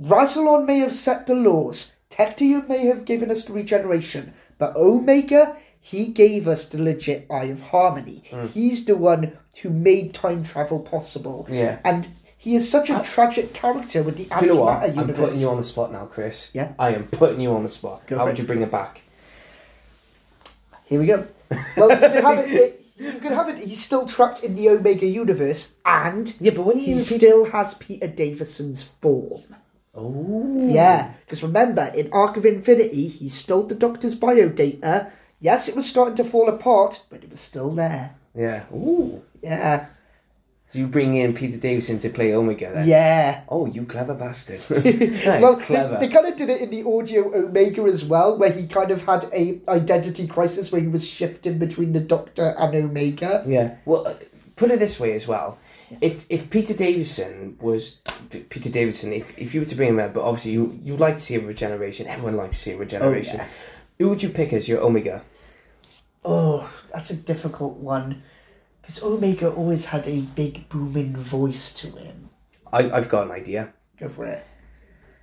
Rassilon may have set the laws, Tecteun may have given us the regeneration, but Omega, he gave us the legit Eye of Harmony. Hmm. He's the one who made time travel possible. Yeah. And he is such a tragic character with the Do you know what? antimatter I'm universe. putting you on the spot now, Chris. Yeah? I am putting you on the spot. Go How would it. you bring it back? Here we go. Well, you can have it. <laughs> You can have it. He's still trapped in the Omega universe, and Yeah, but when he you still has Peter Davison's form. oh Yeah, because remember, in Arc of Infinity, he stole the Doctor's biodata. Yes, it was starting to fall apart, but it was still there. yeah ooh. Yeah, So you bring in Peter Davison to play Omega then? yeah. Oh, you clever bastard. <laughs> Well, clever. They, they kind of did it in the audio Omega as well, where he kind of had a identity crisis where he was shifting between the Doctor and Omega. Yeah. Well, uh, put it this way as well. If if Peter Davison was Peter Davison, if, if you were to bring him up, but obviously you you like to see a regeneration. Everyone likes to see a regeneration. yeah. Who would you pick as your Omega? Oh, that's a difficult one. Because Omega always had a big booming voice to him. I I've got an idea. Go for it.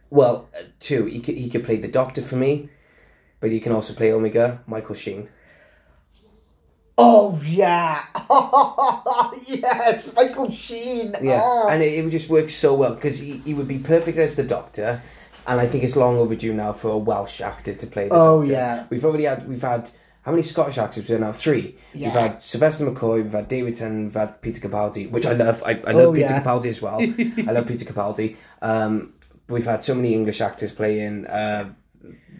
Well, uh, two. He could he could play the Doctor for me, but he can also play Omega. Michael Sheen. Oh yeah, <laughs> yes, Michael Sheen. Yeah, Oh. and it, it would just work so well because he, he would be perfect as the Doctor, and I think it's long overdue now for a Welsh actor to play the Oh, Doctor. yeah. we've already had we've had how many Scottish actors? We've now three. Yeah. We've had Sylvester McCoy, we've had David Tennant, we've had Peter Capaldi, which I love. I, I love Oh, Peter yeah. Capaldi as well. <laughs> I love Peter Capaldi. Um, we've had so many English actors playing. Uh,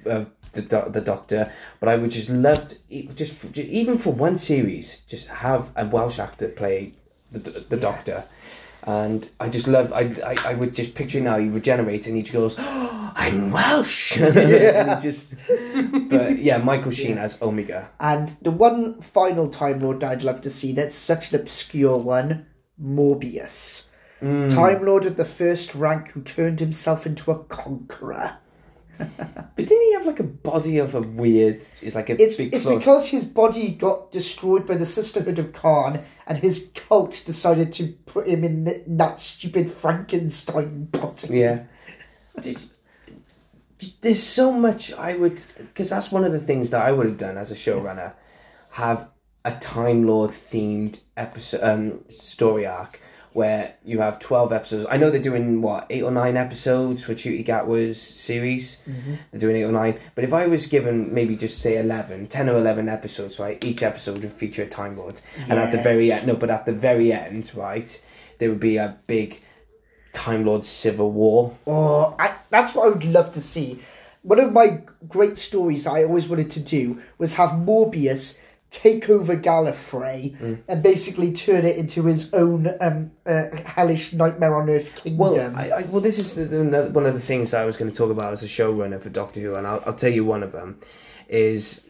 uh, the do- the Doctor, but I would just love to, just just even for one series, just have a Welsh actor play the the Doctor, and I just love I, I I would just picture now he regenerates and he goes, oh, I'm Welsh, <laughs> and just but yeah, Michael Sheen as Omega. And the one final Time Lord I'd love to see that's such an obscure one, Morbius. Mm. Time Lord of the first rank who turned himself into a conqueror. <laughs> But didn't he have like a body of a weird? It's like a It's it's because his body got destroyed by the Sisterhood of Karn, and his cult decided to put him in th- that stupid Frankenstein body. Yeah. Did There's so much I would, because that's one of the things that I would have done as a showrunner, have a Time Lord themed episode um, story arc where you have twelve episodes. I know they're doing what eight or nine episodes for Ncuti Gatwa's series. Mm-hmm. They're doing eight or nine, but if I was given maybe just say 11, 10 or eleven episodes, right, each episode would feature a Time Lord, and at the very end, no, but at the very end, right, there would be a big Time Lord civil war. Oh, I, that's what I would love to see. One of my great stories that I always wanted to do was have Morbius take over Gallifrey Mm. and basically turn it into his own um, uh, hellish nightmare on Earth Well, kingdom. I, I, well, this is the, the, one of the things I was going to talk about as a showrunner for Doctor Who, and I'll, I'll tell you one of them is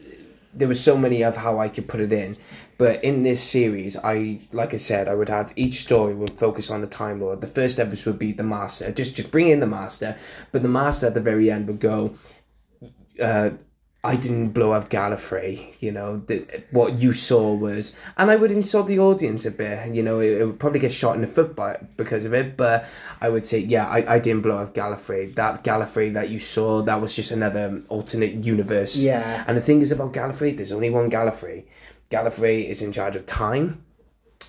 there were so many of how I could put it in, but in this series, I like I said, I would have each story would focus on the Time Lord. The first episode would be the Master, just just bring in the Master, but the Master at the very end would go. Uh, I didn't blow up Gallifrey, you know, the, what you saw was, and I would insult the audience a bit, you know, it, it would probably get shot in the foot by, because of it, but I would say, yeah, I, I didn't blow up Gallifrey. That Gallifrey that you saw, that was just another alternate universe. Yeah. And the thing is about Gallifrey, there's only one Gallifrey. Gallifrey is in charge of time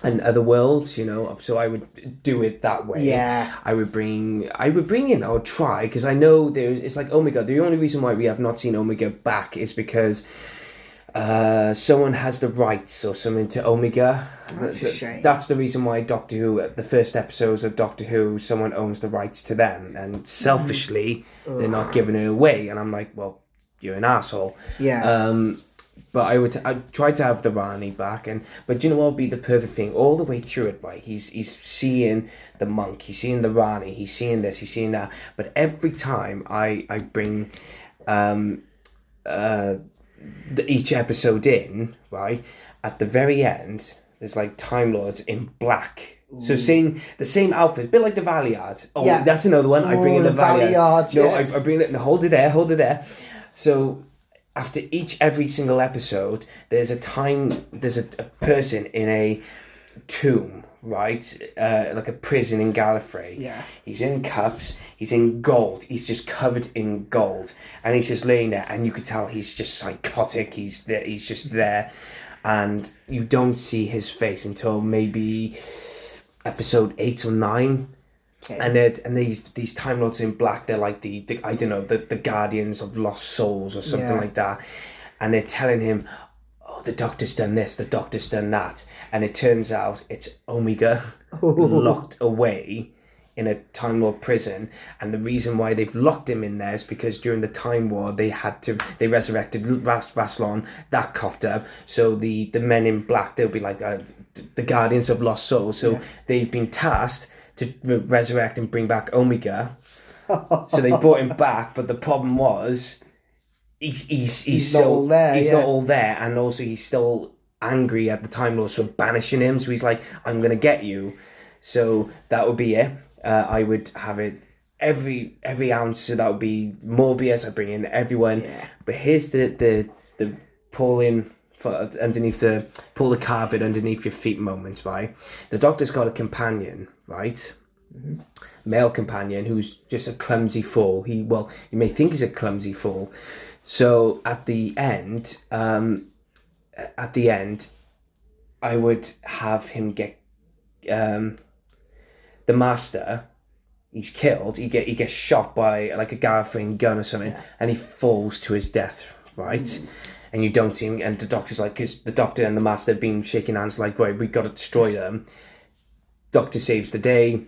and other worlds, you know, so I would do it that way. Yeah. I would bring, I would bring in, I would try, because I know there's, it's like Omega. The only reason why we have not seen Omega back is because uh, someone has the rights or something to Omega. That's a shame. That's the reason why Doctor Who, the first episodes of Doctor Who, someone owns the rights to them, and selfishly, they're not giving it away. And I'm like, well, you're an asshole. yeah. Um, but I would I tried to have the Rani back, and but you know what would be the perfect thing all the way through it? Right, he's he's seeing the monk, he's seeing the Rani, he's seeing this, he's seeing that. But every time I I bring um uh the, each episode in right at the very end, there's like Time Lords in black. So seeing the same outfit, a bit like the Valeyard. Oh, Yeah. that's another one. I bring in Oh, the the Valeyard. Valeyard, no, yes. I, I bring it. No, hold it there. Hold it there. So after each every single episode, there's a time. There's a, a person in a tomb, right? Uh, like a prison in Gallifrey. Yeah. He's in cuffs. He's in gold. He's just covered in gold, and he's just laying there, and you could tell he's just psychotic. He's there. He's just there, and you don't see his face until maybe episode eight or nine okay. and it and these these time lords in black they're like the, the i don't know the, the guardians of lost souls or something Yeah. like that. And they're telling him oh the doctor's done this the doctor's done that. And it turns out it's omega <laughs> locked away in a time lord prison. And the reason why they've locked him in there is because during the time war they had to they resurrected Ras- Rassilon that cocked up. So the the men in black they'll be like uh, the guardians of lost souls. So they've been tasked to re- resurrect and bring back Omega. so they brought him back, but the problem was he's he's he's, He's not still all there, he's yeah. not all there, and also he's still angry at the Time Lords for banishing him. So he's like, I'm gonna get you. So that would be it. Uh, I would have it every every ounce. So that would be Morbius. I bring in everyone. Yeah. But here's the the the pulling underneath the pull the carpet underneath your feet moments. Right. The Doctor's got a companion. Right. Male companion who's just a clumsy fool. He well, you may think he's a clumsy fool. So at the end, um, at the end, I would have him get um, the master. He's killed. He get he gets shot by like a Gallifreyan gun or something, and he falls to his death. Right, and you don't see him. And the doctor's like, because the doctor and the master have been shaking hands, like, right, we got to destroy them. Doctor saves the day,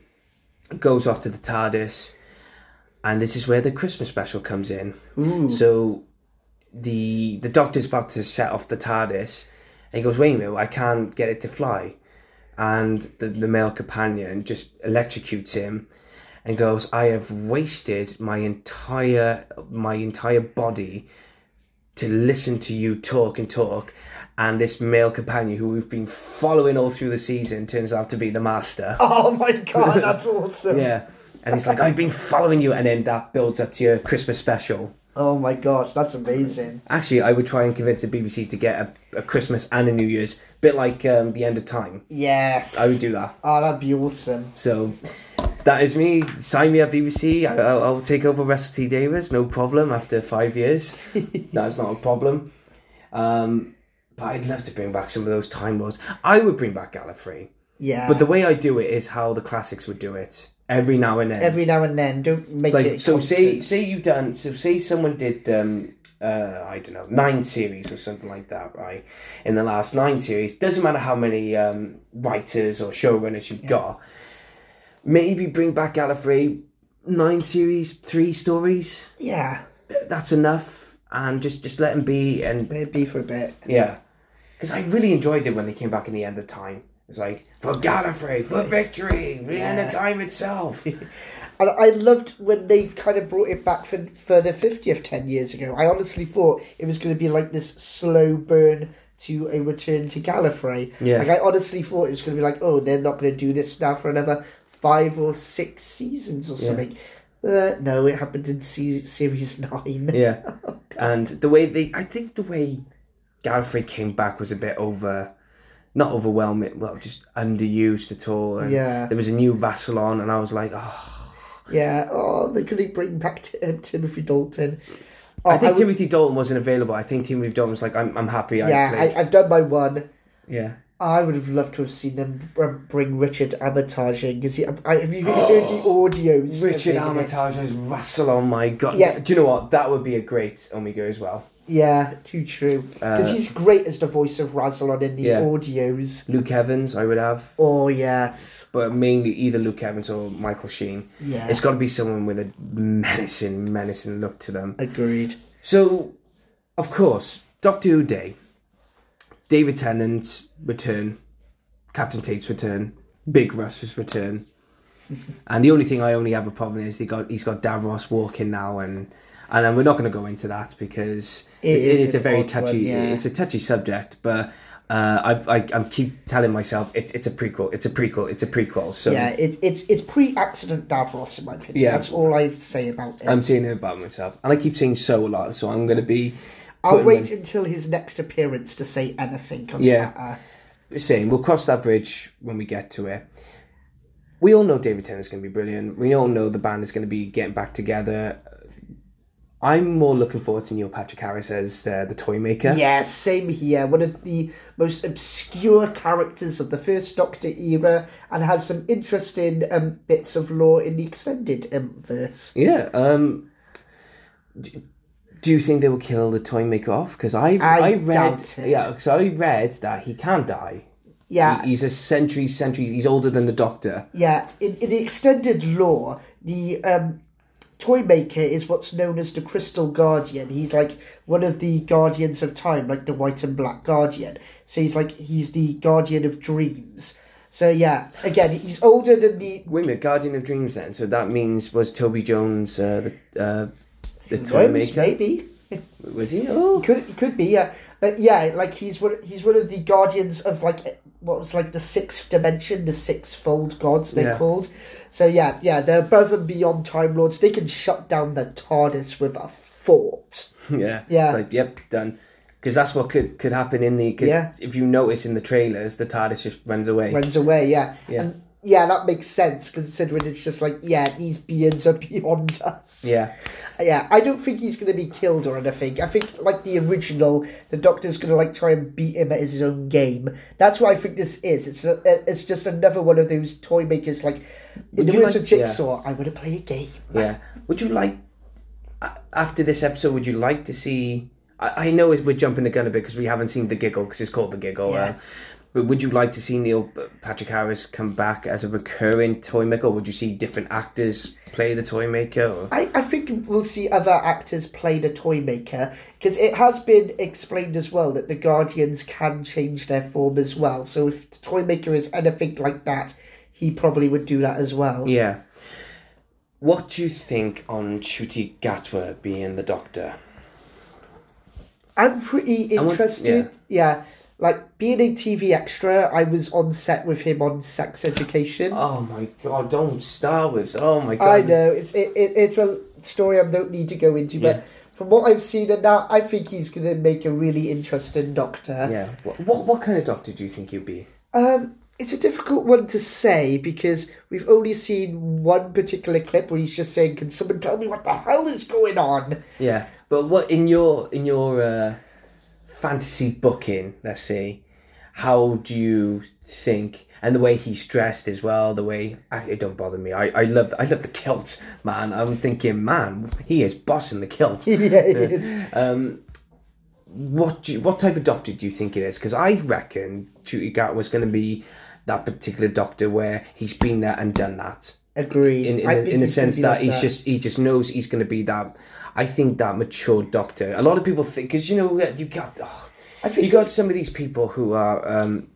goes off to the TARDIS, and this is where the Christmas special comes in. Ooh. So the the doctor's about to set off the TARDIS, and he goes, "Wait a minute, I can't get it to fly," and the the male companion just electrocutes him, and goes, "I have wasted my entire my entire body to listen to you talk and talk." And this male companion, who we've been following all through the season, turns out to be the master. <laughs> Oh my god, <laughs> that's awesome. Yeah, and he's like, "I've been following you," and then that builds up to your Christmas special. Oh my gosh, that's amazing. Actually, I would try and convince the BBC to get a, a Christmas and a New Year's, bit like um, the end of time. Yes. I would do that. Oh, that'd be awesome. So that is me. Sign me up, BBC. I, I'll, I'll take over Russell T Davies, no problem. After five years, <laughs> that's not a problem. Um, but I'd love to bring back some of those time lords. I would bring back Gallifrey, Yeah. but the way I do it is how the classics would do it. Every now and then. every now and then, don't make like it. so say constant. say you've done so say someone did um uh i don't know nine series or something like that right in the last nine series doesn't matter how many um writers or showrunners you've got maybe bring back gallifrey nine series three stories Yeah, that's enough and just just let them be and let be for a bit. yeah because i really enjoyed it when they came back in the end of time it's like for gallifrey for victory the end of Yeah. time itself <laughs> And I loved when they kind of brought it back for, for the 50th 10 years ago. I honestly thought it was going to be like this slow burn to a return to Gallifrey. Yeah. Like, I honestly thought it was going to be like, oh, they're not going to do this now for another five or six seasons or something. Uh, no, it happened in se- series <laughs> nine. Yeah, and the way they, I think the way Gallifrey came back was a bit over, not overwhelming, well, just underused at all. And Yeah. there was a new Rassilon, and I was like, oh. Yeah, oh, they couldn't bring back T- um, Timothy Dalton. Oh, I think would- Timothy Dalton wasn't available. I think Timothy Dalton was like, I'm, I'm happy. I yeah, played. I, I've done my one. yeah. I would have loved to have seen them bring Richard Armitage in because he I, have you heard the <gasps> audios? Richard him in it? Armitage as Russell. Oh my god. Yeah. Do you know what? That would be a great Omega as well. Yeah, too true. Because Uh, he's great as the voice of Rassilon in the Yeah. audios. Luke Evans, I would have, Oh yes, but mainly either Luke Evans or Michael Sheen. yeah, It's got to be someone with a menacing, menacing look to them. agreed. So, of course, Doctor Who Day, David Tennant's return, Catherine Tate's return, Big Russ's return, <laughs> and the only thing I only have a problem is he got he's got Davros walking now, and and then we're not going to go into that because It it's, it's a very touchy one, yeah. it's a touchy subject, but. Uh, I've, I, I keep telling myself it, it's a prequel, it's a prequel, it's a prequel. So Yeah, it, it's it's pre-accident Davros in my opinion. Yeah. That's all I say about it. I'm saying it about myself, and I keep saying so a lot. So I'm going to be I'll wait until his next appearance to say anything on Yeah. the matter. saying we'll cross that bridge when we get to it. We all know David Tennant's going to be brilliant. We all know the band is going to be getting back together. I'm more looking forward to Neil Patrick Harris as uh, the toy maker. Yeah, same here. One of the most obscure characters of the first Doctor era, and has some interesting um, bits of lore in the extended um, verse. Yeah. Um, do you think they will kill the toy maker off? Because I I read yeah. So I read that he can die. Yeah, He- he's a centuries centuries. He's older than the Doctor. yeah. In, in the extended lore, the um, toy maker is what's known as the Crystal Guardian. He's like one of the guardians of time, like the White and Black Guardian. So he's like he's the guardian of dreams. So yeah, again, he's older than the Wait a minute, Guardian of Dreams. Then, so that means was Toby Jones uh, the uh, the toy Knows, maker? maybe. <laughs> Was he? Oh, Could could be, yeah. But yeah, like he's one. He's one of the guardians of like what was like the sixth dimension, the sixfold gods they're Yeah. called. So yeah, yeah, they're above and beyond Time Lords. They can shut down the TARDIS with a thought. <laughs> Yeah. Yeah. Like, yep, done. Because that's what could could happen in the. Cause Yeah. If you notice in the trailers, the TARDIS just runs away. runs away. Yeah, Yeah. and yeah, that makes sense considering it's just like yeah, these beings are beyond us. Yeah. yeah. I don't think he's gonna be killed or anything. I think like the original, the Doctor's gonna like try and beat him at his own game. That's what I think this is. It's a, it's just another one of those toy makers like. In Would the words like- of Jigsaw, I want to play a game. Yeah. Would you like after this episode? Would you like to see? I, I know we're jumping the gun a bit because we haven't seen the giggle because it's called the giggle. Yeah. Uh, but would you like to see Neil Patrick Harris come back as a recurring toy maker? Or would you see different actors play the toy maker? Or? I, I think we'll see other actors play the toy maker because it has been explained as well that the Guardians can change their form as well. So if the toy maker is anything like that, he probably would do that as well. Yeah. What do you think on Ncuti Gatwa being the Doctor? I'm pretty want- interested. yeah. Like being a TV extra, I was on set with him on Sex Education. Oh my god! Don't start with. Oh my god! I know it's it, it it's a story I don't need to go into, Yeah. but from what I've seen and that, I think he's going to make a really interesting Doctor. Yeah. What, what what kind of Doctor do you think he'll be? Um, it's a difficult one to say because we've only seen one particular clip where he's just saying, "Can someone tell me what the hell is going on?" Yeah, but what in your in your uh, fantasy booking? Let's see, how do you think? And the way he's dressed as well, the way it don't bother me. I I love I love the kilt, man. I'm thinking, man, he is bossing the kilt. <laughs> yeah, it is. <laughs> Um, what do you, what type of doctor do you think it is? Because I reckon Ncuti Gatwa going to be that particular doctor where he's been there and done that Agreed. in in, the, in the sense that like he's just he just knows he's going to be that. I think that mature doctor. A lot of people think because you know you got oh, I think you got some of these people who are. Um,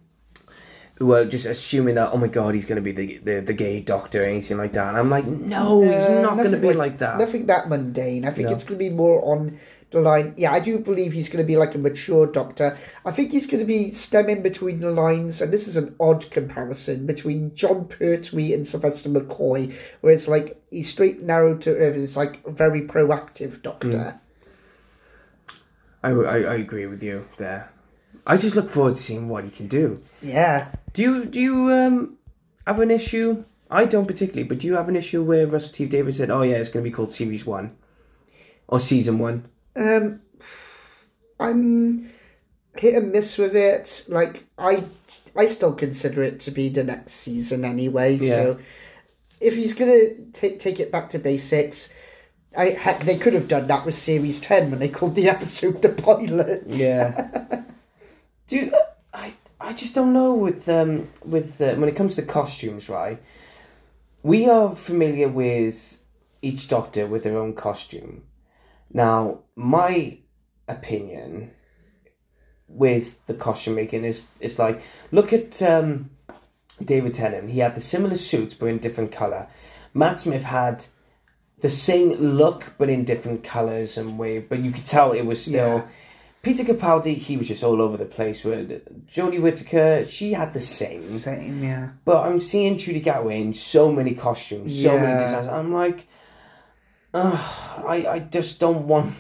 who are just assuming that oh my god he's going to be the, the the gay doctor or anything like that and I'm like no he's not going to be like, that Nothing that mundane. I think No. it's going to be more on the line. Yeah, I do believe he's going to be like a mature doctor. I think he's going to be stemming between the lines, and this is an odd comparison between Jon Pertwee and Sylvester McCoy, where it's like he's straight narrow to earth. It's like a very proactive doctor. I, I, I agree with you there I just look forward to seeing what he can do Yeah. Do you do you um have an issue? I don't particularly, but do you have an issue where Russell T Davies said, "Oh yeah, it's going to be called Series One or Season One"? Um, I'm hit and miss with it. Like I, I still consider it to be the next season anyway. Yeah. So if he's gonna take take it back to basics, I heck they could have done that with series ten when they called the <laughs> episode the pilot. Yeah. <laughs> do you, I I just don't know with um with uh, when it comes to costumes, right? We are familiar with each Doctor with their own costume. Now, my opinion with the costume making is is like look at um, David Tennant. He had the similar suits but in different color. Matt Smith had the same look but in different colors and way, but you could tell it was still. Yeah. Peter Capaldi, he was just all over the place. With Jodie Whittaker, she had the same. Same, yeah. But I'm seeing Ncuti Gatwa in so many costumes, so many designs. I'm like, uh, <sighs> I I just don't want.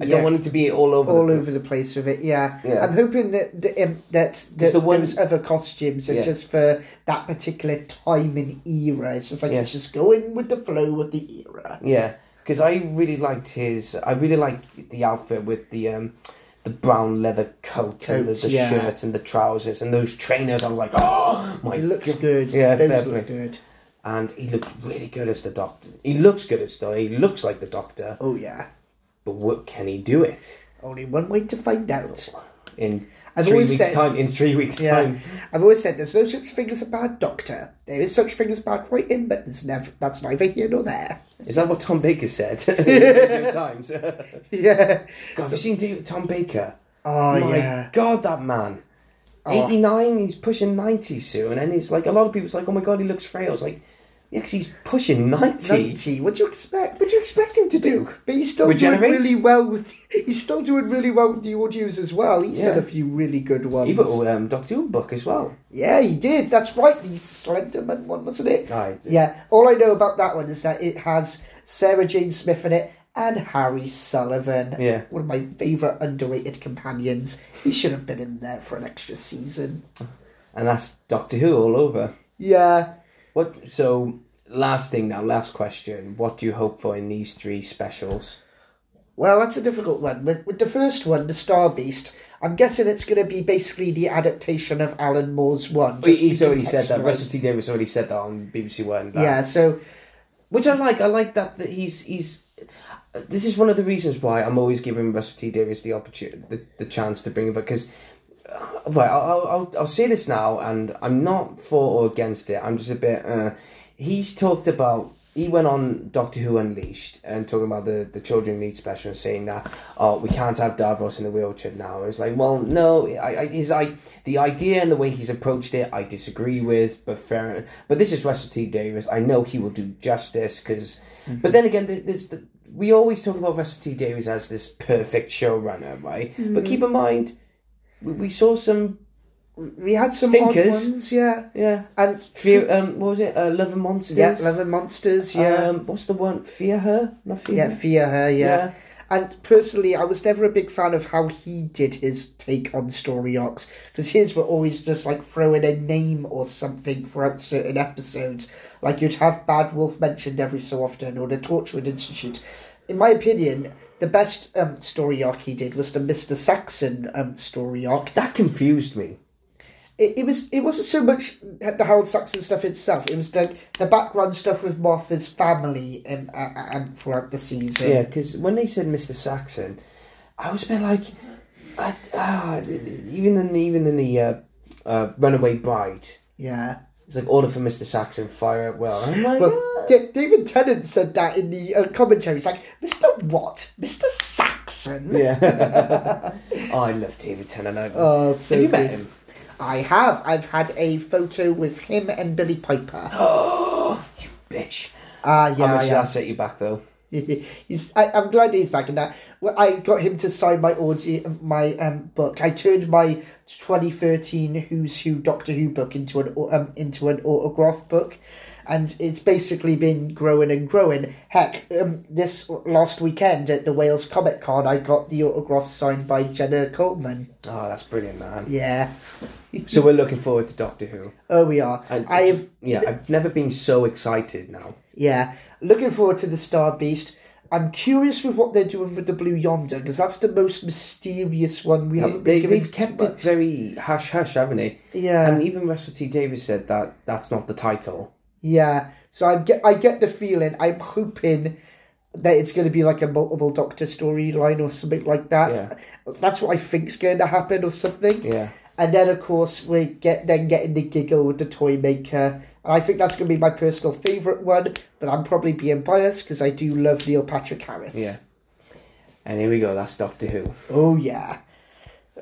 I Yeah. don't want it to be all over. All the, over the place with it, yeah. Yeah. I'm hoping that that, um, that, that the one- those other costumes are Yeah. just for that particular time and era. It's just like Yeah. it's just going with the flow of the era. Yeah, because I really liked his. I really liked the outfit with the um, the brown leather coat, and the, the shirt and the trousers and those trainers. I was like, oh my It looks God. good. Yeah, Those look good. And he looks really good as the Doctor. He looks good as the. He looks like the Doctor, Oh yeah. but what can he do it Only one way to find out. in I've three always weeks' said- time? In three weeks' Yeah. time. I've always said there's no such thing as a bad doctor. There is such thing as bad writing, but it's never that's neither here nor there. Is that what Tom Baker said? <laughs> <laughs> Times. <laughs> Yeah. God, have you seen Tom Baker? Oh My yeah. God, that man. Oh. 89, he's pushing 90 soon, and it's like a lot of people's like, oh my god, he looks frail. It's like, Yeah, 'cause he's pushing 90. 90. What do you expect? What do you expect him to do? But he's still Regenerate? doing really well with. He's still doing really well with the audios as well. He's Yeah. done a few really good ones. He wrote um, Doctor Who book as well. Yeah, he did. That's right. The Slenderman one, wasn't it? Right. Yeah. All I know about that one is that it has Sarah Jane Smith in it and Harry Sullivan. Yeah. One of my favourite underrated companions. He should have been in there for an extra season. And that's Doctor Who all over. Yeah. What? So, last thing now, last question. What do you hope for in these three specials? Well, that's a difficult one. With, with the first one, the Star Beast, I'm guessing it's going to be basically the adaptation of Alan Moore's one. He's already said that. Russell T Davies already said that on BBC One. that- Yeah, so which I like. I like that that he's he's. This is one of the reasons why I'm always giving Russell T Davies the opportunity, the, the chance to bring it because. Uh, Right, I'll, I'll, I'll, I'll say this now, and I'm not for or against it. I'm just a bit. Uh, he's talked about. He went on Doctor Who Unleashed and talking about the, the children need special and saying that oh we can't have Davros in a wheelchair now. It's like well no, I, I his I the idea and the way he's approached it I disagree with, but fair. But this is Russell T Davies. I know he will do justice because. But then again, there- there's the, we always talk about Russell T Davies as this perfect showrunner, right? But keep in mind, we, we saw some we had some Stinkers. odd ones, yeah. yeah. And Fear, um, what was it? Uh, Love and Monsters. yeah, Love and Monsters, yeah. Um, what's the one? Fear her? Not fear. yeah, her? Fear Her, yeah. Yeah. And personally, I was never a big fan of how he did his take on story arcs because his were always just like throwing a name or something throughout certain episodes. Like you'd have Bad Wolf mentioned every so often, or the Torchwood Institute. In my opinion, the best um, story arc he did was the Mister Saxon um, story arc. That confused me. It, it was it wasn't so much the Harold Saxon stuff itself. It was the the background stuff with Martha's family and uh, and throughout the season. Yeah, because when they said Mr. Saxon, I was a bit like, I, ah, even in even in the uh, uh, Runaway Bride, yeah. It's like order for Mr. Saxon, fire it well. I'm like, Well, ah. yeah, David Tennant said that in the uh, commentary. He's like, Mr. What? Mr. Saxon? yeah. <laughs> oh, I love David Tennant. I, Oh, so have you met him? I have. I've had a photo with him and Billie Piper. Oh, <gasps> you bitch. Ah, How yeah, much did yeah. that set you back though? <laughs> he's. I, I'm glad he's back in that. Well, I got him to sign my audio, my um book. I turned my 2013 Who's Who Doctor Who book into an um into an autograph book, and it's basically been growing and growing. Heck, um, this last weekend at the Wales Comic Con, I got the autograph signed by Jenna Coleman. Oh, that's brilliant, man. Yeah. <laughs> So we're looking forward to Doctor Who. Oh, we are. And I have. yeah, I've never been so excited now. Yeah, looking forward to the Star Beast. I'm curious with what they're doing with the Blue Yonder because that's the most mysterious one we haven't been They, given they've kept too it very hush hush, haven't they? Yeah, And even Russell T Davies said that that's not the title. yeah. So I get, I get the feeling. I'm hoping that it's going to be like a multiple Doctor storyline or something like that. Yeah. That's what I think's going to happen or something. Yeah. And then of course we get then getting the giggle with the toy maker. I think that's going to be my personal favourite one, but I'm probably being biased because I do love Neil Patrick Harris. Yeah. And here we go. That's Doctor Who. Oh yeah.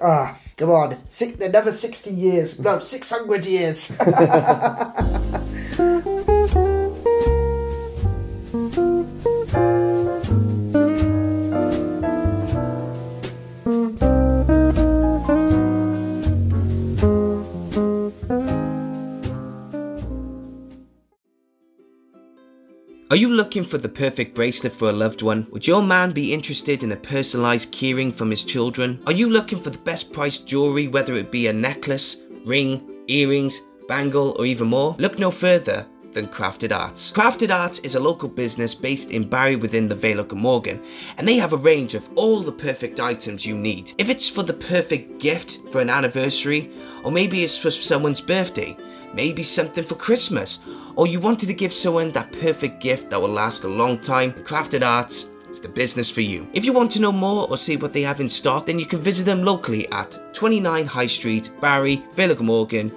Ah, come on. Six, another 60 years. No, 600 years. <laughs> <laughs> Are you looking for the perfect bracelet for a loved one? Would your man be interested in a personalized keyring from his children? Are you looking for the best priced jewelry, whether it be a necklace, ring, earrings, bangle, or even more? Look no further than Crafted Arts. Crafted Arts is a local business based in Barry within the Vale of Glamorgan, and they have a range of all the perfect items you need. If it's for the perfect gift for an anniversary, or maybe it's for someone's birthday, maybe something for Christmas, or you wanted to give someone that perfect gift that will last a long time, Crafted Arts is the business for you. If you want to know more or see what they have in stock, then you can visit them locally at 29 High Street, Barry, Vale of Glamorgan,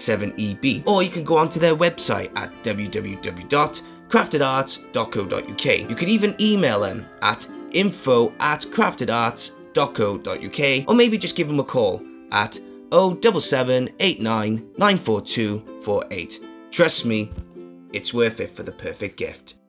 CF627EB, or you can go onto their website at www.craftedarts.co.uk. You could even email them at info at craftedarts.co.uk, or maybe just give them a call at 07789 Trust me, it's worth it for the perfect gift.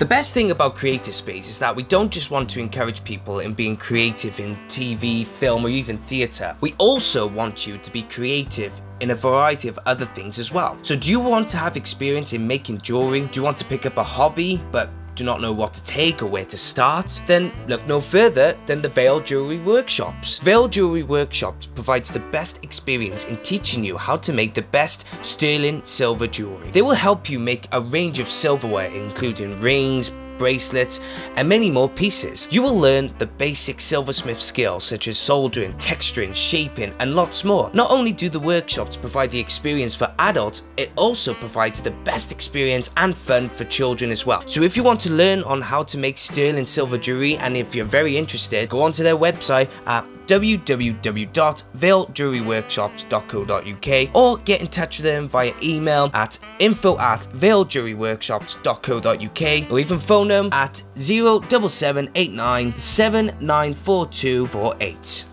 The best thing about Creative Space is that we don't just want to encourage people in being creative in TV, film, or even theatre. We also want you to be creative in a variety of other things as well. So, do you want to have experience in making jewelry? Do you want to pick up a hobby but do not know what to take or where to start, then look no further than the Veil Jewelry Workshops. Veil Jewelry Workshops provides the best experience in teaching you how to make the best sterling silver jewelry. They will help you make a range of silverware including rings, bracelets, and many more pieces. You will learn the basic silversmith skills such as soldering, texturing, shaping, and lots more. Not only do the workshops provide the experience for adults, it also provides the best experience and fun for children as well. So if you want to learn on how to make sterling silver jewelry and if you're very interested, go onto their website at www.veiljewelryworkshops.co.uk or get in touch with them via email at info at or even phone them at 07789 794248.